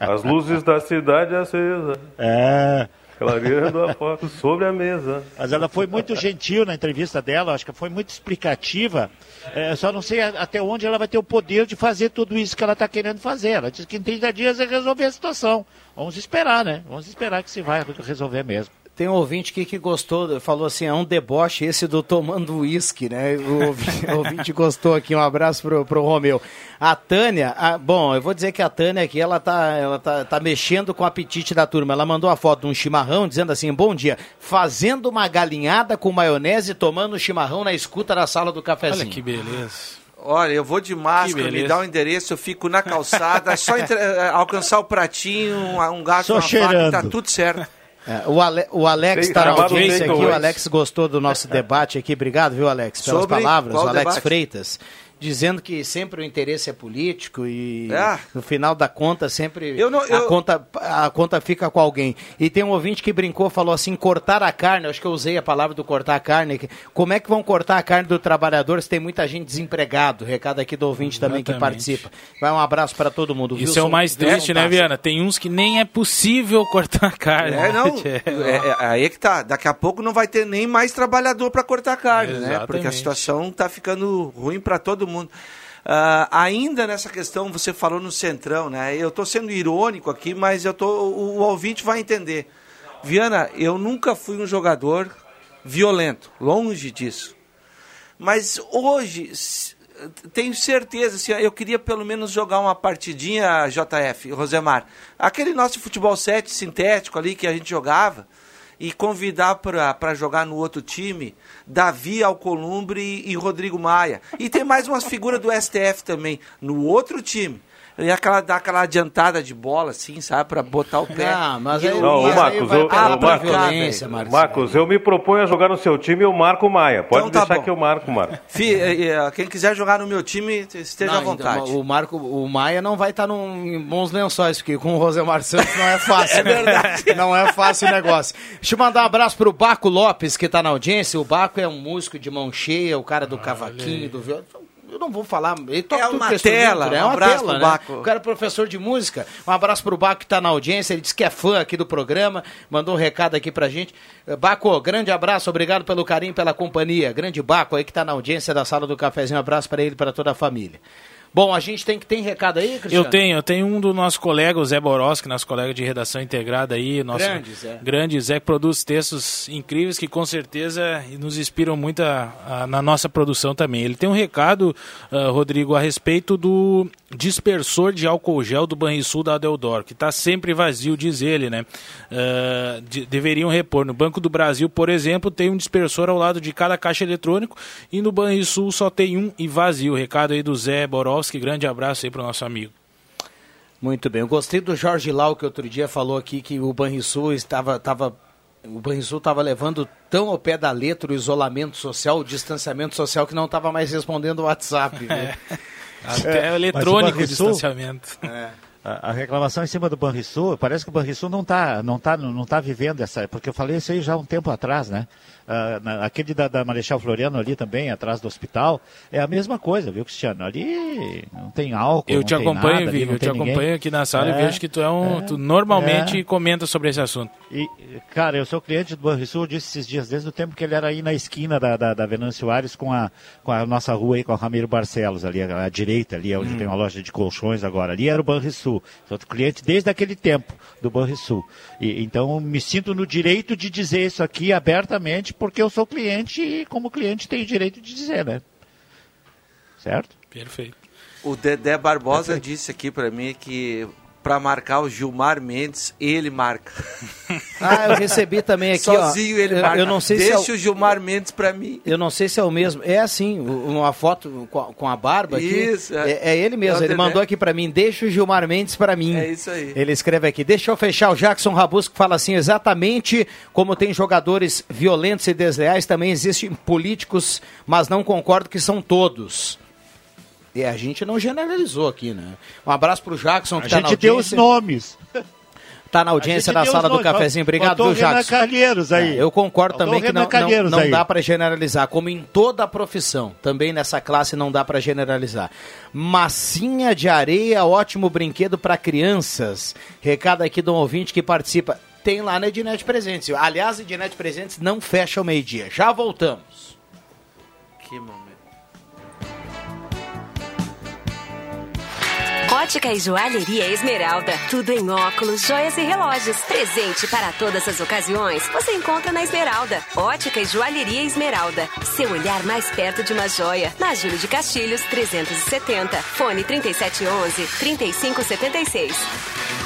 Speaker 5: As luzes da cidade acesa.
Speaker 4: É.
Speaker 5: Clareando a foto sobre a mesa.
Speaker 4: Mas ela foi muito gentil na entrevista dela, acho que foi muito explicativa. É, só não sei até onde ela vai ter o poder de fazer tudo isso que ela está querendo fazer. Ela disse que em 30 dias é resolver a situação. Vamos esperar, né? Vamos esperar que se vai resolver mesmo.
Speaker 2: Tem um ouvinte aqui que gostou, falou assim, é um deboche esse do tomando uísque, né? O ouvinte, o ouvinte gostou aqui, um abraço pro, pro Romeu. A Tânia, a- bom, eu vou dizer que a Tânia aqui, ela tá, ela tá, tá mexendo com o apetite da turma. Ela mandou a foto de um chimarrão, dizendo assim, bom dia, fazendo uma galinhada com maionese e tomando chimarrão na escuta da sala do cafezinho.
Speaker 15: Olha que beleza.
Speaker 3: Olha, eu vou de máscara, me dá o endereço, eu fico na calçada, é só entre- eh, [LAUGHS] alcançar o pratinho, um, um gato,
Speaker 2: Só
Speaker 3: uma faca, e tá
Speaker 2: cheirando.
Speaker 3: tudo certo.
Speaker 2: É, o, Ale- o Alex está na audiência aqui, o Alex gostou do nosso debate aqui. Obrigado, viu, Alex, pelas
Speaker 3: Sobre
Speaker 2: palavras. o Alex
Speaker 3: debate?
Speaker 2: Freitas. Dizendo que sempre o interesse é político e
Speaker 3: Ah.
Speaker 2: no final da conta sempre
Speaker 3: Eu não-
Speaker 2: a,
Speaker 3: eu-
Speaker 2: conta, a conta fica com alguém. E tem um ouvinte que brincou, falou assim, cortar a carne, acho que eu usei a palavra do cortar a carne. Como é que vão cortar a carne do trabalhador se tem muita gente desempregado? Recado aqui do ouvinte também que
Speaker 15: Exatamente.
Speaker 2: participa. Vai um abraço para todo mundo.
Speaker 15: Isso
Speaker 2: Wilson
Speaker 15: é o mais triste, né. Viana? Tem uns que nem é possível cortar a carne.
Speaker 3: É, não. [LAUGHS]
Speaker 15: É.
Speaker 3: É, é, aí que tá. Daqui a pouco não vai ter nem mais trabalhador para cortar carne, né?
Speaker 15: Exatamente.
Speaker 3: Porque a situação tá ficando ruim para todo mundo. Ah, ainda nessa questão, você falou no Centrão, né? Eu tô sendo irônico aqui, mas eu tô, o, o ouvinte vai entender. Viana, eu nunca fui um jogador violento, longe disso. Mas hoje, tenho certeza, assim, eu queria pelo menos jogar uma partidinha, JF, Rosemar. Aquele nosso futebol 7 sintético ali que a gente jogava e convidar para jogar no outro time Davi Alcolumbre e, Rodrigo Maia. E tem mais umas figuras do STF também no outro time. E aquela, dar aquela adiantada de bola, assim, sabe? Para botar o pé.
Speaker 2: Ah, mas aí-
Speaker 3: eu
Speaker 5: Não, o Marcos,
Speaker 2: vai
Speaker 5: eu,
Speaker 2: pra
Speaker 5: Marcos,
Speaker 2: violência, Marcos.
Speaker 5: Marcos, eu me proponho a jogar no seu time e eu marco o Maia. Pode
Speaker 3: Então tá
Speaker 5: deixar
Speaker 3: bom.
Speaker 5: que eu marco, Marcos. [LAUGHS]
Speaker 3: Fi, eh, eh, quem quiser jogar no meu time, esteja
Speaker 2: Não,
Speaker 3: à vontade.
Speaker 2: então, o Marco, o Maia não vai estar num, em bons lençóis, porque com o Rosemar Santos não é fácil. [LAUGHS]
Speaker 3: É verdade.
Speaker 2: Não é fácil o negócio. Deixa eu mandar um abraço pro Baco Lopes, que tá na audiência. O Baco é um músico de mão cheia, o cara do cavaquinho, do violão. Eu não vou falar, ele toca
Speaker 3: É uma tela?
Speaker 2: É
Speaker 3: um
Speaker 2: uma
Speaker 3: abraço
Speaker 2: tela,
Speaker 3: pro
Speaker 2: né?
Speaker 3: Baco.
Speaker 2: O cara é professor de música. Um abraço pro Baco que tá na audiência, ele disse que é fã aqui do programa, mandou um recado aqui pra gente. Baco, grande abraço, obrigado pelo carinho, pela companhia. Grande Baco aí que tá na audiência da sala do cafezinho, um abraço pra ele e pra toda a família. Bom, a gente tem que tem recado aí, Cristiano?
Speaker 15: Eu tenho, eu tenho um do nosso colega, o Zé Boroski, nosso colega de redação integrada aí, nosso
Speaker 2: Grande Zé.
Speaker 15: grande Zé que produz textos incríveis que com certeza nos inspiram muito a- a- na nossa produção também. Ele tem um recado, ah, Rodrigo, a respeito do dispersor de álcool gel do Banrisul da Adeldor, que está sempre vazio, diz ele, né? Ah, de- deveriam repor. No Banco do Brasil, por exemplo, tem um dispersor ao lado de cada caixa eletrônico e no Banrisul só tem um e vazio. Recado aí do Zé Borowski, grande abraço aí para o nosso amigo.
Speaker 2: Muito bem. Eu gostei do Jorge Lau, que outro dia falou aqui que o Banrisul estava. estava o Banrisul estava levando tão ao pé da letra o isolamento social, o distanciamento social, que não estava mais respondendo o WhatsApp. [LAUGHS] viu?
Speaker 15: Até
Speaker 4: É,
Speaker 15: eletrônico o distanciamento.
Speaker 4: A, a reclamação em cima do Banrisul, parece que o Banrisul não está não tá, não tá vivendo essa. Porque eu falei isso aí já há um tempo atrás, né? Ah, na- aquele da, da Marechal Floriano ali também, atrás do hospital, é a mesma coisa, viu, Cristiano? Ali não tem álcool.
Speaker 15: Eu
Speaker 4: não
Speaker 15: te
Speaker 4: tem
Speaker 15: acompanho,
Speaker 4: nada,
Speaker 15: Vivi, eu te
Speaker 4: ninguém.
Speaker 15: acompanho aqui na sala
Speaker 4: É,
Speaker 15: e vejo que tu é um.
Speaker 4: é,
Speaker 15: tu normalmente
Speaker 4: é.
Speaker 15: comenta sobre esse assunto.
Speaker 4: E, cara, eu sou cliente do Banrisul, eu disse esses dias, desde o tempo que ele era aí na esquina da, da, da Venâncio Soares com a, com a nossa rua aí, com a Ramiro Barcelos, ali, à, à direita, ali, onde
Speaker 15: Hum.
Speaker 4: tem uma loja de colchões agora. Ali era o Banrisul. Sou cliente desde aquele tempo do Banrisul. E, então, me sinto no direito de dizer isso aqui abertamente, porque eu sou cliente e, como cliente, tenho direito de dizer, né? Certo?
Speaker 15: Perfeito.
Speaker 3: O Dedé Barbosa disse aqui pra mim que pra marcar o Gilmar Mendes, ele marca.
Speaker 2: Ah, eu recebi também aqui,
Speaker 3: Sozinho
Speaker 2: ó.
Speaker 3: ele marca.
Speaker 2: eu não sei se é
Speaker 3: Deixa
Speaker 2: o-
Speaker 3: o Gilmar Mendes pra mim.
Speaker 2: Eu não sei se é o mesmo. É assim, uma foto com a, barba aqui.
Speaker 3: Isso, é.
Speaker 2: é. é ele mesmo.
Speaker 3: É
Speaker 2: ele mandou aqui pra mim. Deixa o Gilmar Mendes pra mim.
Speaker 3: É isso aí.
Speaker 2: Ele escreve aqui. Deixa eu fechar. O Jackson Rabusco fala assim: exatamente como tem jogadores violentos e desleais, também existem políticos, mas não concordo que são todos. E a gente não generalizou aqui, né? Um abraço pro Jackson que
Speaker 4: A
Speaker 2: tá na
Speaker 4: gente deu os
Speaker 2: audiência.
Speaker 4: nomes.
Speaker 2: Tá na audiência
Speaker 4: A
Speaker 2: da sala do cafezinho. Obrigado, viu, Jackson?
Speaker 4: Calheiros aí.
Speaker 2: É, eu concordo também
Speaker 4: o
Speaker 2: que não, não, não dá para generalizar, como em toda a profissão, também nessa classe não dá para generalizar. Massinha de areia, ótimo brinquedo para crianças. Recado aqui de um ouvinte que participa. Tem lá na Ednet Presentes. Aliás, a Ednet Presentes não fecha ao meio-dia. Já voltamos.
Speaker 3: Que momento.
Speaker 16: Ótica e Joalheria Esmeralda. Tudo em óculos, joias e relógios. Presente para todas as ocasiões. Você encontra na Esmeralda. Ótica e Joalheria Esmeralda. Seu olhar mais perto de uma joia. Na Júlio de Castilhos, 370. Fone 3711-3576.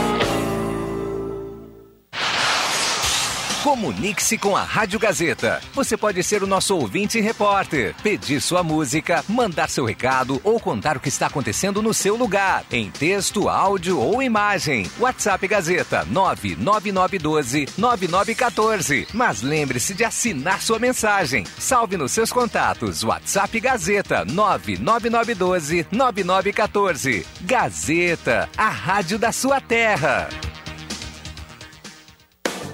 Speaker 17: Comunique-se com a Rádio Gazeta. Você pode ser o nosso ouvinte e repórter, pedir sua música, mandar seu recado ou contar o que está acontecendo no seu lugar, em texto, áudio ou imagem. WhatsApp Gazeta 99912 9914. Mas lembre-se de assinar sua mensagem. Salve nos seus contatos. WhatsApp Gazeta 99912 9914. Gazeta, a rádio da sua terra.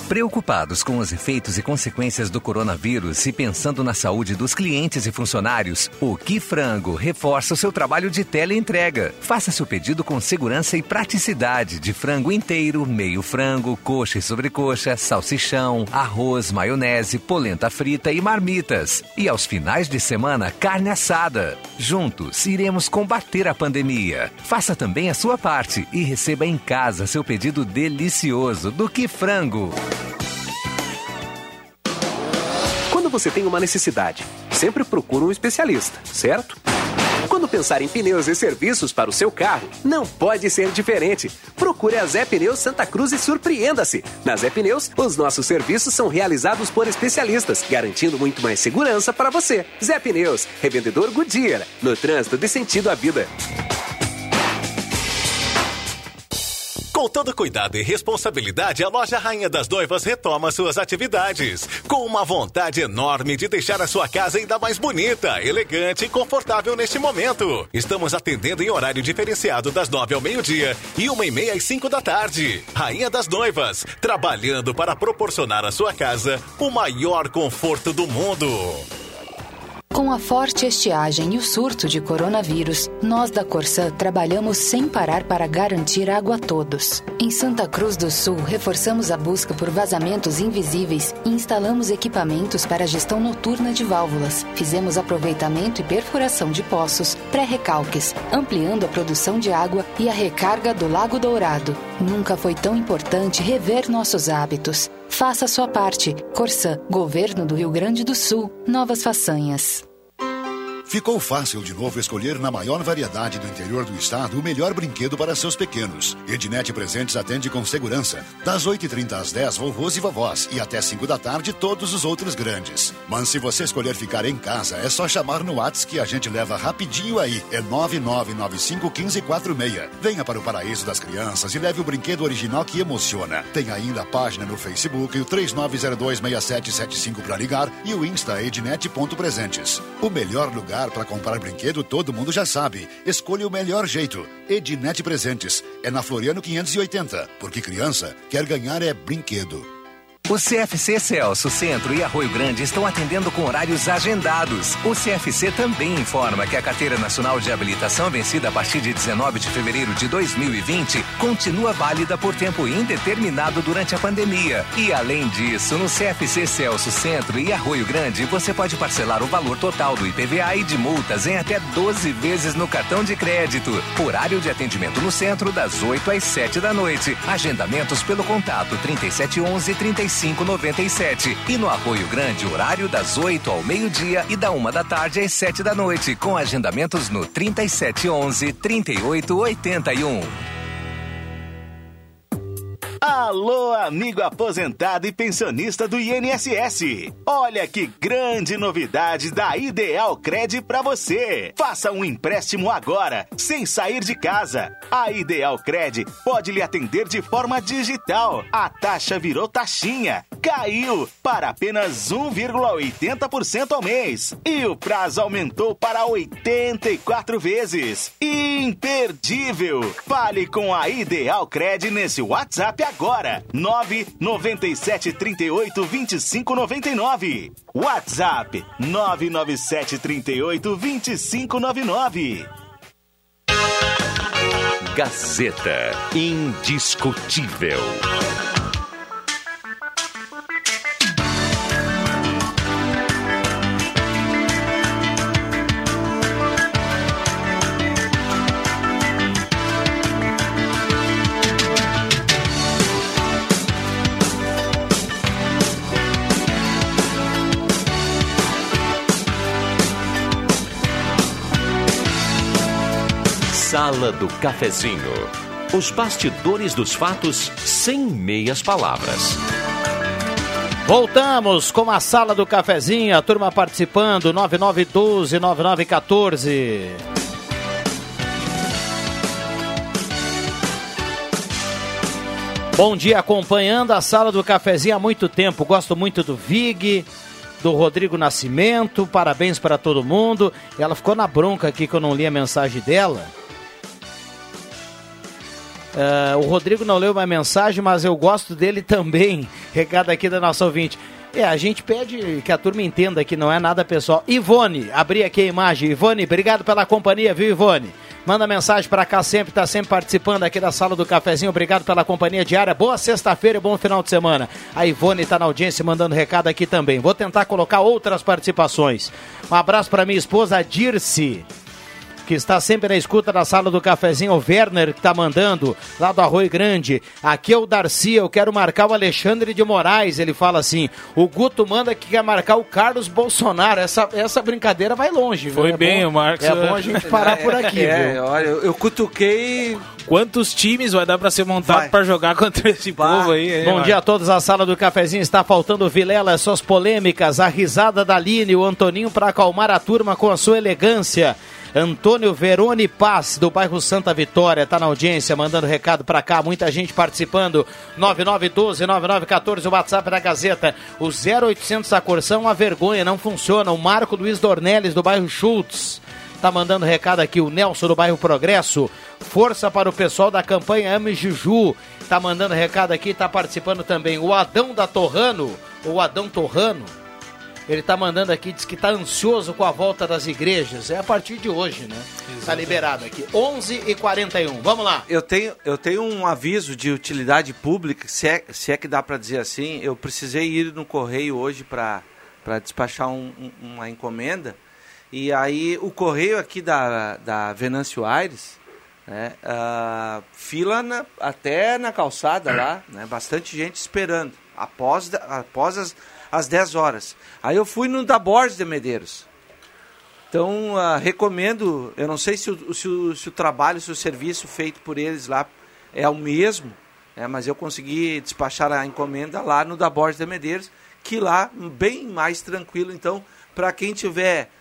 Speaker 17: Preocupados com os efeitos e consequências do coronavírus e pensando na saúde dos clientes e funcionários, o Que Frango reforça o seu trabalho de teleentrega. Faça seu pedido com segurança e praticidade de frango inteiro, meio frango, coxa e sobrecoxa, salsichão, arroz, maionese, polenta frita e marmitas. E aos finais de semana, carne assada. Juntos, iremos combater a pandemia. Faça também a sua parte e receba em casa seu pedido delicioso do Que Frango.
Speaker 18: Quando você tem uma necessidade, sempre procura um especialista, certo? Quando pensar em pneus e serviços para o seu carro, não pode ser diferente. Procure a Zé Pneus Santa Cruz e surpreenda-se. Na Zé Pneus, os nossos serviços são realizados por especialistas, garantindo muito mais segurança para você. Zé Pneus, revendedor Goodyear, no trânsito de sentido à vida.
Speaker 10: Com todo cuidado e responsabilidade, a loja Rainha das Noivas retoma suas atividades. Com uma vontade enorme de deixar a sua casa ainda mais bonita, elegante e confortável neste momento. Estamos atendendo em horário diferenciado das nove ao meio-dia e uma e meia às cinco da tarde. Rainha das Noivas, trabalhando para proporcionar à sua casa o maior conforto do mundo.
Speaker 19: Com a forte estiagem e o surto de coronavírus, nós da Corsã trabalhamos sem parar para garantir água a todos. Em Santa Cruz do Sul, reforçamos a busca por vazamentos invisíveis e instalamos equipamentos para gestão noturna de válvulas. Fizemos aproveitamento e perfuração de poços, pré-recalques, ampliando a produção de água e a recarga do Lago Dourado. Nunca foi tão importante rever nossos hábitos. Faça a sua parte. Corsã, Governo do Rio Grande do Sul. Novas façanhas.
Speaker 20: Ficou fácil de novo escolher na maior variedade do interior do estado o melhor brinquedo para seus pequenos. Ednet Presentes atende com segurança. Das 8h30 às 10 vovôs e vovós. E até 5 da tarde, todos os outros grandes. Mas se você escolher ficar em casa, é só chamar no WhatsApp que a gente leva rapidinho aí. É 99951546. Venha para o Paraíso das Crianças e leve o brinquedo original que emociona. Tem ainda a página no Facebook, o 39026775 para ligar e o Insta ednet.presentes. O melhor lugar para comprar brinquedo todo mundo já sabe. Escolha o melhor jeito. Ednet Presentes. É na Floriano 580. Porque criança quer ganhar é brinquedo.
Speaker 17: O CFC Celso Centro e Arroio Grande estão atendendo com horários agendados. O CFC também informa que a Carteira Nacional de Habilitação vencida a partir de 19 de fevereiro de 2020 continua válida por tempo indeterminado durante a pandemia. E além disso, no CFC Celso Centro e Arroio Grande, você pode parcelar o valor total do IPVA e de multas em até 12 vezes no cartão de crédito. Horário de atendimento no centro das 8 às 7 da noite. Agendamentos pelo contato 3711 35 3597. E no Arroio Grande, horário das 8 ao meio-dia e da uma da tarde às 7 da noite, com agendamentos no 3711 3881.
Speaker 21: Alô, amigo aposentado e pensionista do INSS. Olha que grande novidade da Ideal Cred para você. Faça um empréstimo agora, sem sair de casa. A Ideal Cred pode lhe atender de forma digital. A taxa virou taxinha. Caiu para apenas 1,80% ao mês. E o prazo aumentou para 84 vezes. Imperdível. Fale com a Ideal Cred nesse WhatsApp agora. 997 38 25 99. WhatsApp 997 38 25 99.
Speaker 7: Gazeta Indiscutível. Sala do Cafezinho. Os bastidores dos fatos sem meias palavras.
Speaker 2: Voltamos com a Sala do Cafezinho, a turma participando, 9912-9914. Bom dia, acompanhando a Sala do Cafezinho há muito tempo. Gosto muito do Vig, do Rodrigo Nascimento, parabéns para todo mundo. Ela ficou na bronca aqui que eu não li a mensagem dela. Uh, o Rodrigo não leu uma mensagem, mas eu gosto dele também. [LAUGHS] Recado aqui da nossa ouvinte. É, a gente pede que a turma entenda que não é nada pessoal. Ivone, abri aqui a imagem. Ivone, obrigado pela companhia, viu, Ivone? Manda mensagem para cá sempre, tá sempre participando aqui da sala do cafezinho. Obrigado pela companhia diária. Boa sexta-feira e bom final de semana. A Ivone está na audiência mandando recado aqui também. Vou tentar colocar outras participações. Um abraço para minha esposa Dirce que está sempre na escuta da sala do cafezinho, o Werner, que está mandando lá do Arroio Grande. Aqui é o Darcy, eu quero marcar o Alexandre de Moraes. Ele fala assim: o Guto manda que quer marcar o Carlos Bolsonaro. Essa, essa brincadeira vai longe.
Speaker 15: Foi
Speaker 2: é
Speaker 15: bem,
Speaker 2: bom,
Speaker 15: o Marcos.
Speaker 2: É bom a gente parar por aqui,
Speaker 3: é,
Speaker 2: viu?
Speaker 3: Olha, eu cutuquei.
Speaker 15: Quantos times vai dar para ser montado para jogar contra esse vai. povo aí?
Speaker 2: Bom dia a todos, a sala do cafezinho está faltando Vilela, suas polêmicas, a risada da Aline, o Antoninho para acalmar a turma com a sua elegância. Antônio Verone Paz, do bairro Santa Vitória, está na audiência, mandando recado para cá, muita gente participando. 9912-9914, o WhatsApp da Gazeta. O 0800 da Corsão, uma vergonha, não funciona. O Marco Luiz Dornelles, do bairro Schultz. Tá mandando recado aqui o Nelson do bairro Progresso. Força para o pessoal da campanha Ame Juju. Tá mandando recado aqui, tá participando também o Adão da Torrano, o Adão Torrano. Ele tá mandando aqui, diz que tá ansioso com a volta das igrejas. É a partir de hoje, né? Exatamente. Tá liberado aqui. 11 e 41 Vamos lá.
Speaker 3: Eu tenho, eu tenho um aviso de utilidade pública, se é, se é que dá para dizer assim. Eu precisei ir no correio hoje para despachar um, um, uma encomenda. E aí o correio aqui da, da Venâncio Aires, né, uh, fila na, até na calçada lá, né, bastante gente esperando, após, após as, as 10 horas. Aí eu fui no da Borges de Medeiros. Então, uh, recomendo, eu não sei se o, se, o, se o trabalho, se o serviço feito por eles lá é o mesmo, né, mas eu consegui despachar a encomenda lá no da Borges de Medeiros, que lá bem mais tranquilo. Então, para quem tiver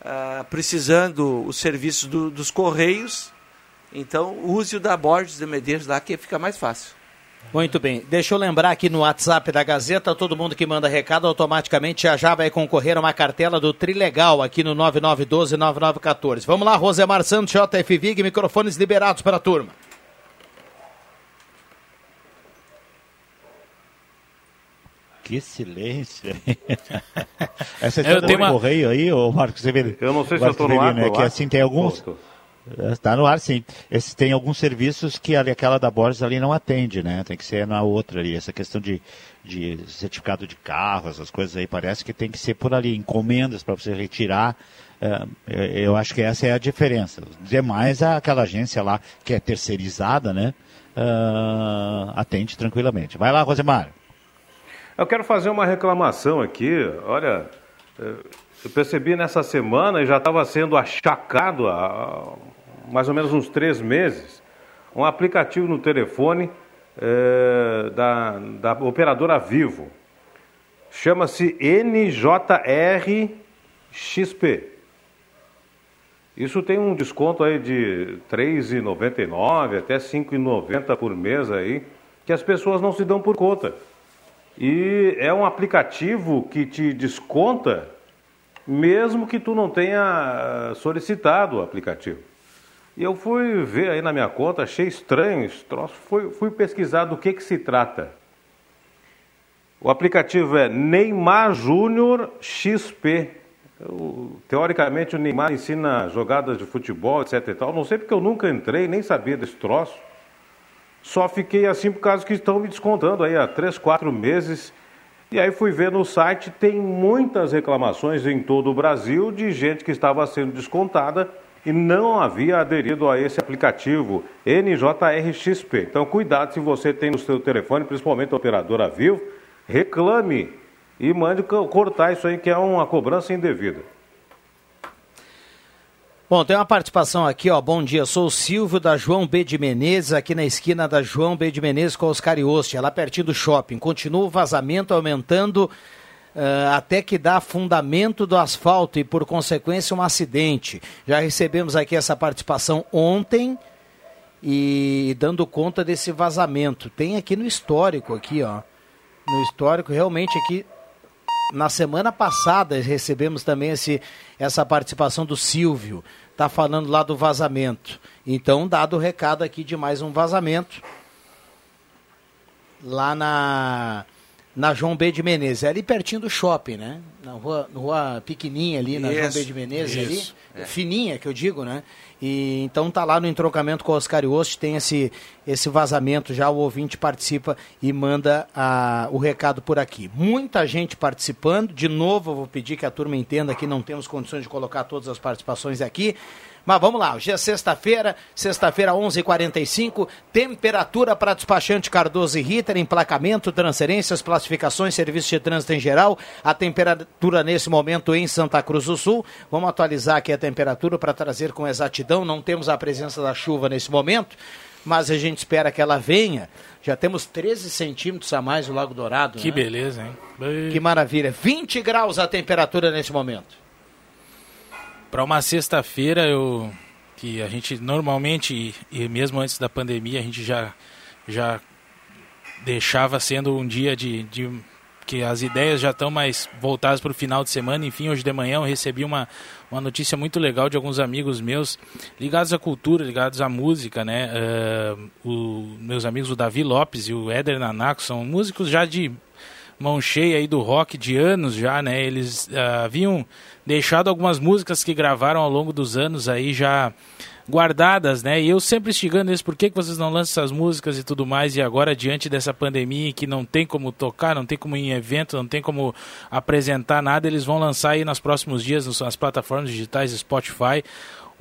Speaker 3: uh, precisando os serviços do, dos Correios, então use o da Borges de Medeiros lá, que fica mais fácil.
Speaker 2: Muito bem. Deixa eu lembrar aqui no WhatsApp da Gazeta, todo mundo que manda recado automaticamente já já vai concorrer a uma cartela do Trilegal aqui no 9912-9914. Vamos lá, Rosemar Santos, JF Vig, microfones liberados para a turma.
Speaker 4: Que silêncio. [LAUGHS] Essa história do uma... correio aí, ô Marcos Severino.
Speaker 5: Eu não sei se eu estou no ar.
Speaker 4: É que assim tem alguns... Está no ar, sim. Esse, tem alguns serviços que ali, aquela da Borges ali não atende, né? Tem que ser na outra ali. Essa questão de, de certificado de carro, essas coisas aí, parece que tem que ser por ali. Encomendas para você retirar. É, eu acho que essa é a diferença. Demais, aquela agência lá que é terceirizada, né? Uh, atende tranquilamente. Vai lá, Rosemar.
Speaker 5: Eu quero fazer uma reclamação aqui. Olha, eu percebi nessa semana e já estava sendo achacado há mais ou menos uns três meses, um aplicativo no telefone é, da, da operadora Vivo. Chama-se NJRXP. Isso tem um desconto aí de R$ 3,99 até R$ 5,90 por mês aí, que as pessoas não se dão por conta. E é um aplicativo que te desconta mesmo que tu não tenha solicitado o aplicativo. E eu fui ver aí na minha conta, achei estranho esse troço, fui, fui pesquisar do que, que se trata. O aplicativo é Neymar Júnior XP. Eu, teoricamente o Neymar ensina jogadas de futebol, etc e tal. Não sei porque eu nunca entrei, nem sabia desse troço. Só fiquei assim por causa que estão me descontando aí há três, quatro meses. E aí fui ver no site, tem muitas reclamações em todo o Brasil de gente que estava sendo descontada e não havia aderido a esse aplicativo NJRXP. Então, cuidado se você tem no seu telefone, principalmente a operadora Vivo, reclame e mande cortar isso aí, que é uma cobrança indevida.
Speaker 2: Bom, tem uma participação aqui, ó. Bom dia, sou o Silvio da João B. de Menezes, aqui na esquina da João B. de Menezes com Oscar Ioste, lá pertinho do shopping. Continua o vazamento aumentando Uh, até que dá fundamento do asfalto e, por consequência, um acidente. Já recebemos aqui essa participação ontem e dando conta desse vazamento. Tem aqui no histórico, aqui, ó. No histórico, realmente aqui. Na semana passada recebemos também esse, essa participação do Silvio. tá falando lá do vazamento. Então, dado o recado aqui de mais um vazamento lá na na João B de Menezes, é ali pertinho do shopping, né? Na rua, rua pequenininha ali, na João B de Menezes
Speaker 3: isso,
Speaker 2: ali,
Speaker 3: é.
Speaker 2: fininha que eu digo, né? E então tá lá no entrocamento com o Oscar Iost, tem esse esse vazamento já o ouvinte participa e manda a, o recado por aqui. Muita gente participando. De novo, eu vou pedir que a turma entenda que não temos condições de colocar todas as participações aqui. Mas vamos lá, hoje é sexta-feira, sexta-feira 11h45, temperatura para despachante Cardoso e Ritter, emplacamento, transferências, classificações, serviços de trânsito em geral, a temperatura nesse momento em Santa Cruz do Sul, vamos atualizar aqui a temperatura para trazer com exatidão, não temos a presença da chuva nesse momento, mas a gente espera que ela venha, já temos 13 centímetros a mais no Lago Dourado.
Speaker 15: Que
Speaker 2: né?
Speaker 15: beleza, hein?
Speaker 2: Que maravilha, 20 graus a temperatura nesse momento.
Speaker 15: Para uma sexta-feira, eu que a gente normalmente e mesmo antes da pandemia a gente já já deixava sendo um dia de, de que as ideias já estão mais voltadas para o final de semana. Enfim, hoje de manhã eu recebi uma, uma notícia muito legal de alguns amigos meus ligados à cultura, ligados à música, né? Uh, o, meus amigos o Davi Lopes e o Éder Nanaco são músicos já de mão cheia aí do rock de anos já, né? Eles uh, haviam deixado algumas músicas que gravaram ao longo dos anos aí já guardadas, né? E eu sempre instigando eles, por que, que vocês não lançam essas músicas e tudo mais? E agora, diante dessa pandemia que não tem como tocar, não tem como ir em evento, não tem como apresentar nada, eles vão lançar aí nos próximos dias nas plataformas digitais Spotify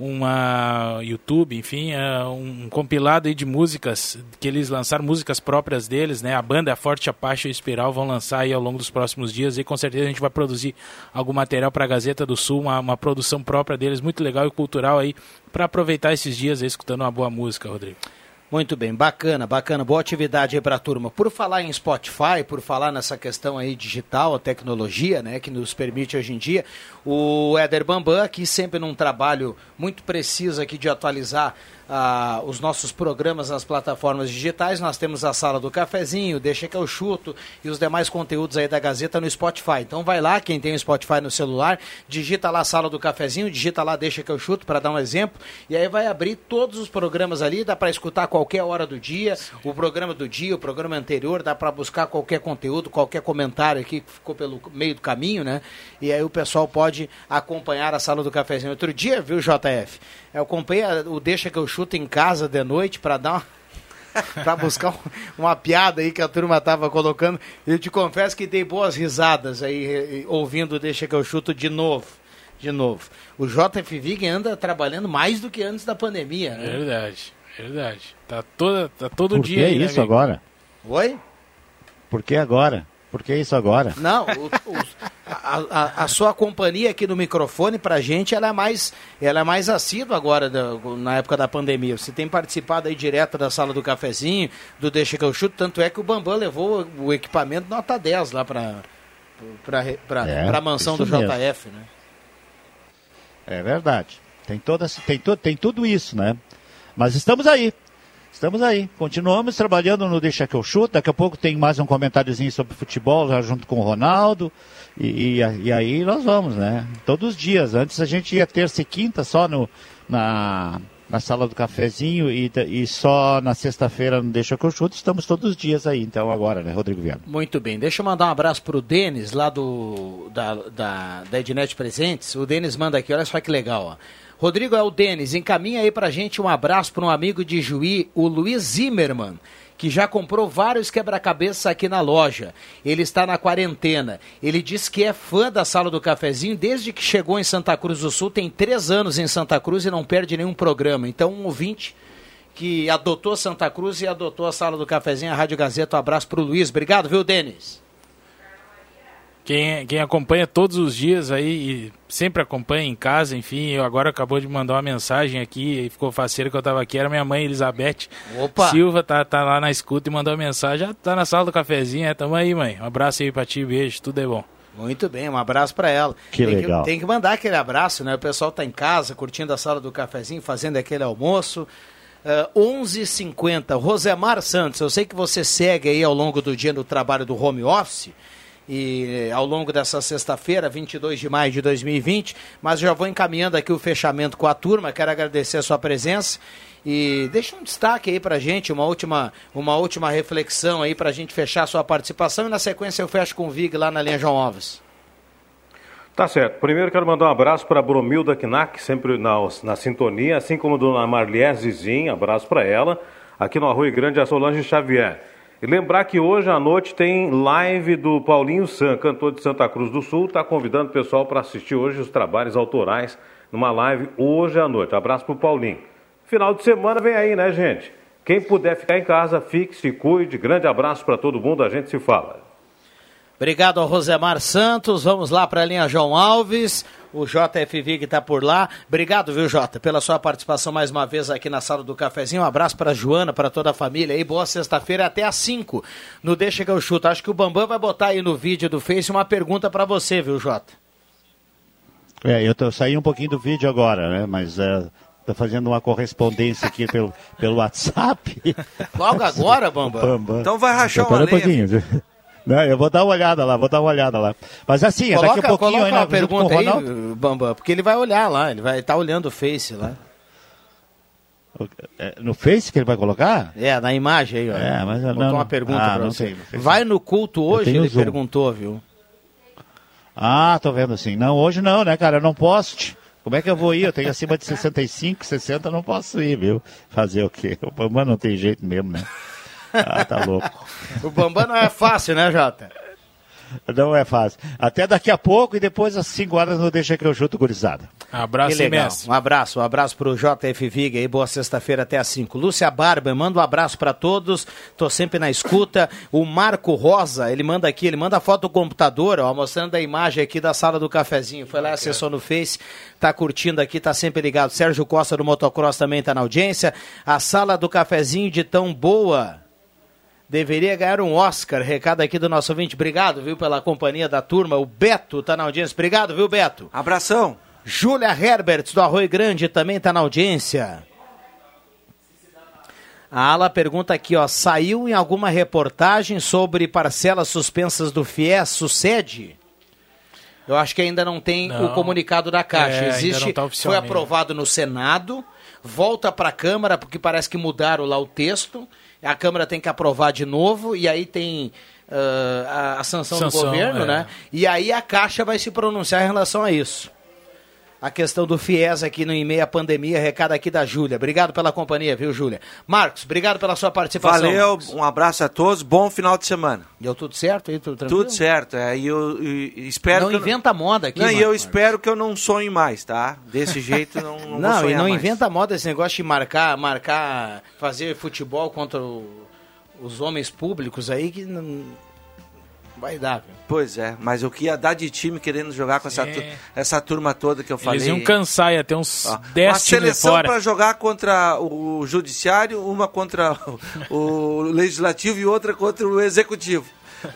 Speaker 15: uma YouTube, enfim, é um compilado de músicas que eles lançaram, músicas próprias deles, né? A banda Forte Apache e Espiral vão lançar aí ao longo dos próximos dias e com certeza a gente vai produzir algum material para a Gazeta do Sul, uma, uma, produção própria deles, muito legal e cultural aí, para aproveitar esses dias aí escutando uma boa música, Rodrigo.
Speaker 2: Muito bem, bacana, bacana, boa atividade aí para a turma. Por falar em Spotify, por falar nessa questão aí digital, a tecnologia, né, que nos permite hoje em dia, o Éder Bambam aqui sempre num trabalho muito preciso aqui de atualizar os nossos programas nas plataformas digitais. Nós temos a Sala do Cafezinho, Deixa que eu chuto e os demais conteúdos aí da Gazeta no Spotify. Então vai lá, quem tem o Spotify no celular, digita lá a Sala do Cafezinho, digita lá Deixa que eu chuto para dar um exemplo e aí vai abrir todos os programas ali, dá para escutar qualquer hora do dia, o programa do dia, o programa anterior, dá para buscar qualquer conteúdo, qualquer comentário aqui que ficou pelo meio do caminho, né? E aí o pessoal pode acompanhar a Sala do Cafezinho. Outro dia, viu, JF? Eu acompanhei o Deixa que eu chuto em casa de noite para dar uma [LAUGHS] para buscar uma piada aí que a turma tava colocando. Eu te confesso que dei boas risadas aí ouvindo Deixa que eu chuto de novo. De novo. O JF Vig anda trabalhando mais do que antes da pandemia, né?
Speaker 15: Verdade, verdade. Tá, toda, tá todo
Speaker 4: Por
Speaker 15: dia
Speaker 4: que
Speaker 15: aí, né,
Speaker 4: isso
Speaker 15: amigo?
Speaker 4: agora?
Speaker 2: Oi?
Speaker 4: Por que agora? Por que isso agora?
Speaker 2: Não, o, o, a, a, a, sua companhia aqui no microfone, pra gente, ela é mais, ela é mais assídua agora, da, na época da pandemia. Você tem participado aí direto da sala do cafezinho, do Deixa que eu chuto, tanto é que o Bambam levou o equipamento nota 10 lá pra, pra, pra,
Speaker 4: É,
Speaker 2: pra mansão do
Speaker 4: mesmo.
Speaker 2: JF, né?
Speaker 4: É verdade. Tem, toda, tem, to, tem tudo isso, né? Mas estamos aí. Estamos aí. Continuamos trabalhando no Deixa que eu chuto. Daqui a pouco tem mais um comentáriozinho sobre futebol já junto com o Ronaldo. E, e, e aí nós vamos, né? Todos os dias. Antes a gente ia terça e quinta só no, na, na sala do cafezinho e, e só na sexta-feira no Deixa que eu chuto. Estamos todos os dias aí, então, agora, né, Rodrigo Viana?
Speaker 2: Muito bem. Deixa eu mandar um abraço pro Denis, lá do, da, da, da Ednet Presentes. O Denis manda aqui, olha só que legal, ó. Rodrigo é o Denis, encaminha aí pra gente um abraço para um amigo de Juí, o Luiz Zimmermann, que já comprou vários quebra-cabeças aqui na loja. Ele está na quarentena. Ele diz que é fã da Sala do Cafezinho desde que chegou em Santa Cruz do Sul, tem três anos em Santa Cruz e não perde nenhum programa. Então, um ouvinte que adotou Santa Cruz e adotou a Sala do Cafezinho, a Rádio Gazeta. Um abraço pro Luiz. Obrigado, viu, Denis?
Speaker 15: Quem, quem acompanha todos os dias aí e sempre acompanha em casa, enfim, eu agora acabou de mandar uma mensagem aqui e ficou faceiro que eu tava aqui, era minha mãe Elizabeth
Speaker 2: Opa.
Speaker 15: Silva, tá, tá lá na escuta e mandou uma mensagem, já tá na sala do cafezinho, é, tamo aí mãe, um abraço aí pra ti, beijo, tudo é bom.
Speaker 2: Muito bem, um abraço para ela.
Speaker 4: Que
Speaker 2: tem
Speaker 4: legal.
Speaker 2: Que, tem que mandar aquele abraço, né? O pessoal tá em casa, curtindo a sala do cafezinho, fazendo aquele almoço. Uh, 11h50, Rosemar Santos, eu sei que você segue aí ao longo do dia no trabalho do home office e ao longo dessa sexta-feira, 22 de maio de 2020, mas já vou encaminhando aqui o fechamento com a turma, quero agradecer a sua presença e deixa um destaque aí pra gente, uma última, uma última reflexão aí pra gente fechar a sua participação e na sequência eu fecho com o Vig lá na linha João Alves.
Speaker 5: Tá certo. Primeiro quero mandar um abraço para Bromilda Knack, sempre na, na sintonia, assim como dona Marlié Zizinha, abraço para ela, aqui no Arroio Grande, a Solange Xavier. E lembrar que hoje à noite tem live do Paulinho San, cantor de Santa Cruz do Sul, está convidando o pessoal para assistir hoje os trabalhos autorais numa live hoje à noite. Abraço para o Paulinho. Final de semana vem aí, né, gente? Quem puder ficar em casa, fique, se cuide. Grande abraço para todo mundo, a gente se fala.
Speaker 2: Obrigado ao Rosemar Santos. Vamos lá para a linha João Alves. O JFV que está por lá. Obrigado, viu, Jota, pela sua participação mais uma vez aqui na sala do cafezinho. Um abraço para Joana, para toda a família aí. Boa sexta-feira até às 5 no Deixa que eu chuto. Acho que o Bambam vai botar aí no vídeo do Face uma pergunta para você, viu, Jota?
Speaker 4: É, eu, tô, eu saí um pouquinho do vídeo agora, né? Mas é, Tô fazendo uma correspondência aqui pelo, pelo WhatsApp. [LAUGHS]
Speaker 2: Logo agora, [LAUGHS] Bambam?
Speaker 4: Bambam.
Speaker 3: Então vai rachar
Speaker 4: Espera
Speaker 3: uma
Speaker 4: um pouquinho. Não, eu vou dar uma olhada lá, vou dar uma olhada lá. Mas assim,
Speaker 2: coloca,
Speaker 4: daqui a pouquinho
Speaker 2: coloca
Speaker 4: ainda
Speaker 2: uma pergunta aí. Bambam, porque ele vai olhar lá, ele vai estar olhando o Face lá.
Speaker 4: É, No Face que ele vai colocar?
Speaker 2: É, na imagem aí, ó.
Speaker 4: É, mas eu
Speaker 2: Botou
Speaker 4: não-
Speaker 2: uma pergunta
Speaker 4: ah,
Speaker 2: pra
Speaker 4: não
Speaker 2: você.
Speaker 4: tem.
Speaker 2: Vai no culto hoje, ele
Speaker 4: Zoom.
Speaker 2: perguntou, viu?
Speaker 4: Ah, tô vendo assim. Não, hoje não, né, cara? Eu não posso. Como é que eu vou ir? Eu tenho acima de 65, 60, eu não posso ir, viu? Fazer o quê? Bambam não tem jeito mesmo, né? Ah, tá louco.
Speaker 2: O Bambam não é fácil, né, Jota?
Speaker 4: Não é fácil. Até daqui a pouco e depois às 5 horas não deixa que eu chuto gurizada.
Speaker 15: Abraço
Speaker 2: que legal.
Speaker 15: imenso.
Speaker 2: Um abraço, um abraço pro JF Viga aí, boa sexta-feira até às 5. Lúcia Barba, manda um abraço para todos, tô sempre na escuta. O Marco Rosa, ele manda aqui, ele manda a foto do computador, ó, mostrando a imagem aqui da sala do cafezinho. Foi lá, acessou no Face, tá curtindo aqui, tá sempre ligado. Sérgio Costa do Motocross também tá na audiência. A sala do cafezinho de tão boa. Deveria ganhar um Oscar. Recado aqui do nosso ouvinte. Obrigado, viu, pela companhia da turma. O Beto tá na audiência. Obrigado, viu, Beto?
Speaker 3: Abração.
Speaker 2: Júlia Herberts, do Arroio Grande, também tá na audiência. A Ala pergunta aqui, ó. Saiu em alguma reportagem sobre parcelas suspensas do FIES? Sucede? Eu acho que ainda não tem
Speaker 15: Não.
Speaker 2: o comunicado da Caixa.
Speaker 15: É, ainda
Speaker 2: Existe,
Speaker 15: não tá
Speaker 2: foi aprovado no Senado, volta para a Câmara, porque parece que mudaram lá o texto. A Câmara tem que aprovar de novo, e aí tem ah, a, a sanção,
Speaker 15: Sanção,
Speaker 2: do governo,
Speaker 15: é.
Speaker 2: né? E aí a Caixa vai se pronunciar em relação a isso. A questão do FIES aqui no e-mail à pandemia, recado aqui da Júlia. Obrigado pela companhia, viu, Júlia? Marcos, obrigado pela sua participação.
Speaker 3: Valeu, um abraço a todos, bom final de semana.
Speaker 2: Deu tudo certo aí? Tudo tranquilo?
Speaker 3: Tudo certo, é, e eu e- espero
Speaker 2: Não inventa moda aqui,
Speaker 3: Não, e
Speaker 2: Marcos.
Speaker 3: eu espero que eu não sonhe mais, tá? Desse [LAUGHS] jeito não, não,
Speaker 2: Não, e não
Speaker 3: mais.
Speaker 2: inventa moda esse negócio de marcar, marcar, fazer futebol contra o- os homens públicos aí que não vai dar, viu?
Speaker 3: Pois é, mas o que ia dar de time querendo jogar com essa, tu- essa turma toda que eu falei.
Speaker 15: Eles iam cansar, ia ter uns
Speaker 3: Ó,
Speaker 15: 10
Speaker 3: Uma
Speaker 15: times
Speaker 3: seleção
Speaker 15: fora.
Speaker 3: para jogar contra o judiciário, uma contra o, o legislativo e outra contra o executivo.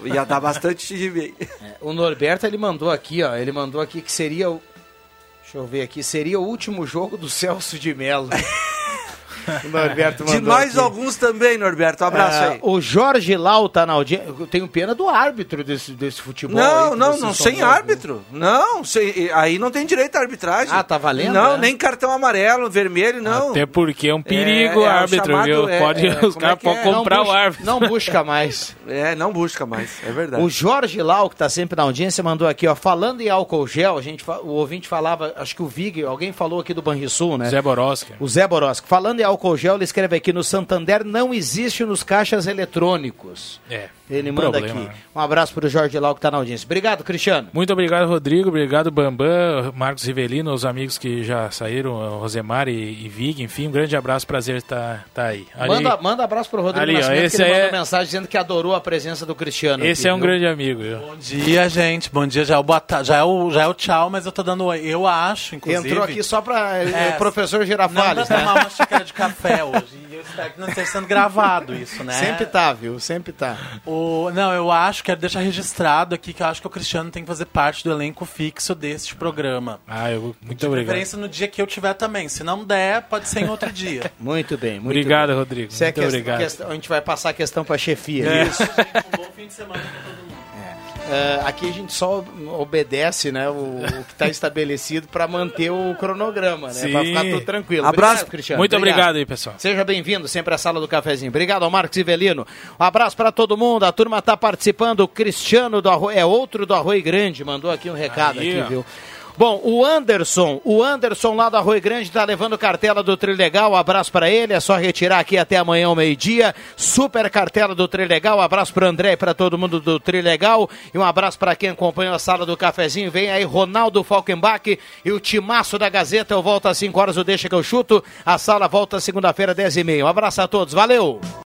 Speaker 3: Ia dar bastante time aí.
Speaker 2: O Norberto ele mandou aqui, ó, ele mandou aqui que seria o Deixa eu ver aqui, seria o último jogo do Celso de Mello. [LAUGHS] [LAUGHS] Norberto
Speaker 3: De nós
Speaker 2: aqui.
Speaker 3: alguns também, Norberto. Um abraço
Speaker 2: Ah,
Speaker 3: aí.
Speaker 2: O Jorge Lau tá na audiência. Eu tenho pena do árbitro desse, desse futebol. aí
Speaker 3: Não,
Speaker 2: que
Speaker 3: não, não, sem árbitro. Não, sem- aí não tem direito à arbitragem.
Speaker 2: Ah, tá valendo,
Speaker 3: Não,
Speaker 2: é?
Speaker 3: nem cartão amarelo, vermelho, não.
Speaker 15: Até porque é um perigo
Speaker 3: É,
Speaker 15: o
Speaker 3: é o
Speaker 15: árbitro,
Speaker 3: chamado-
Speaker 15: viu?
Speaker 3: é,
Speaker 15: Pode,
Speaker 3: é, [LAUGHS]
Speaker 15: os
Speaker 3: é
Speaker 15: caras podem
Speaker 3: é?
Speaker 15: comprar
Speaker 2: Não
Speaker 15: o
Speaker 2: busca-
Speaker 15: árbitro.
Speaker 2: Não busca mais. [LAUGHS]
Speaker 3: É, não busca mais, é verdade.
Speaker 2: O Jorge Lau, que tá sempre na audiência, mandou aqui, ó, falando em álcool gel, a gente, o ouvinte falava, acho que o Vig, alguém falou aqui do Banrisul, né?
Speaker 15: Zé Boroski.
Speaker 2: O Zé Boroski. Falando em álcool gel, ele escreve aqui, no Santander não existe nos caixas eletrônicos.
Speaker 15: É.
Speaker 2: Ele
Speaker 15: um
Speaker 2: manda
Speaker 15: problema,
Speaker 2: aqui.
Speaker 15: né?
Speaker 2: Um abraço pro Jorge Lau, que tá na audiência. Obrigado, Cristiano.
Speaker 15: Muito obrigado, Rodrigo. Obrigado, Bambam, Marcos Rivelino, os amigos que já saíram, o Rosemar e, e Vig. Enfim, um grande abraço, prazer estar tá aí. Ali-
Speaker 2: Manda, manda abraço pro Rodrigo
Speaker 15: Ali, ó,
Speaker 2: Nascimento,
Speaker 15: esse
Speaker 2: que ele
Speaker 15: aí
Speaker 2: mandou
Speaker 15: é-
Speaker 2: mensagem dizendo que adorou a presença do Cristiano.
Speaker 15: esse
Speaker 2: aqui,
Speaker 15: é um
Speaker 2: viu?
Speaker 15: grande amigo. viu?
Speaker 22: Bom dia, gente. Bom dia. Já é o, boa ta- já é o, já é o tchau, mas eu tô dando oi. Eu acho, inclusive.
Speaker 2: Entrou aqui só pra
Speaker 22: É,
Speaker 2: é, professor
Speaker 22: Não
Speaker 2: Girafales,
Speaker 22: pra
Speaker 2: né?
Speaker 22: tomar uma xícara de café hoje. E eu espero que não esteja sendo gravado isso, né?
Speaker 2: Sempre tá, viu? Sempre tá.
Speaker 22: O, não, eu acho, quero deixar registrado aqui que eu acho que o Cristiano tem que fazer parte do elenco fixo deste programa.
Speaker 15: Ah, eu, muito
Speaker 22: De
Speaker 15: obrigado.
Speaker 22: preferência no dia que eu tiver também. Se não der, pode ser em outro dia. [LAUGHS]
Speaker 2: Muito bem, muito
Speaker 15: Obrigado,
Speaker 2: bem.
Speaker 15: Rodrigo.
Speaker 2: Isso é
Speaker 15: Muito
Speaker 2: questão-
Speaker 15: obrigado.
Speaker 2: questão- a gente vai passar a questão pra chefia.
Speaker 15: É.
Speaker 2: Isso. [LAUGHS]
Speaker 22: um bom fim de semana pra todo mundo.
Speaker 2: É, aqui a gente só obedece né, o, o que está estabelecido para manter o cronograma, né? Para ficar tudo tranquilo.
Speaker 15: Abraço.
Speaker 2: Obrigado, Cristiano.
Speaker 15: Muito obrigado aí, pessoal.
Speaker 2: Seja bem-vindo sempre à sala do cafezinho. Obrigado ao Marcos Ivelino. Um abraço para todo mundo. A turma está participando. O Cristiano do Arroio, é outro do Arroio Grande, mandou aqui um recado
Speaker 15: Aí,
Speaker 2: aqui,
Speaker 15: ó.
Speaker 2: viu? Bom, o Anderson, o Anderson lá do Arroio Grande tá levando cartela do Trilegal, um abraço para ele, é só retirar aqui até amanhã ao meio-dia. Super cartela do Trilegal, um abraço pro André e para todo mundo do Trilegal e um abraço para quem acompanhou a sala do cafezinho. Vem aí Ronaldo Falkenbach e o timaço da Gazeta. Eu volto às 5 horas, o Deixa que eu chuto. A sala volta segunda-feira, 10 e meia. Um abraço a todos, valeu!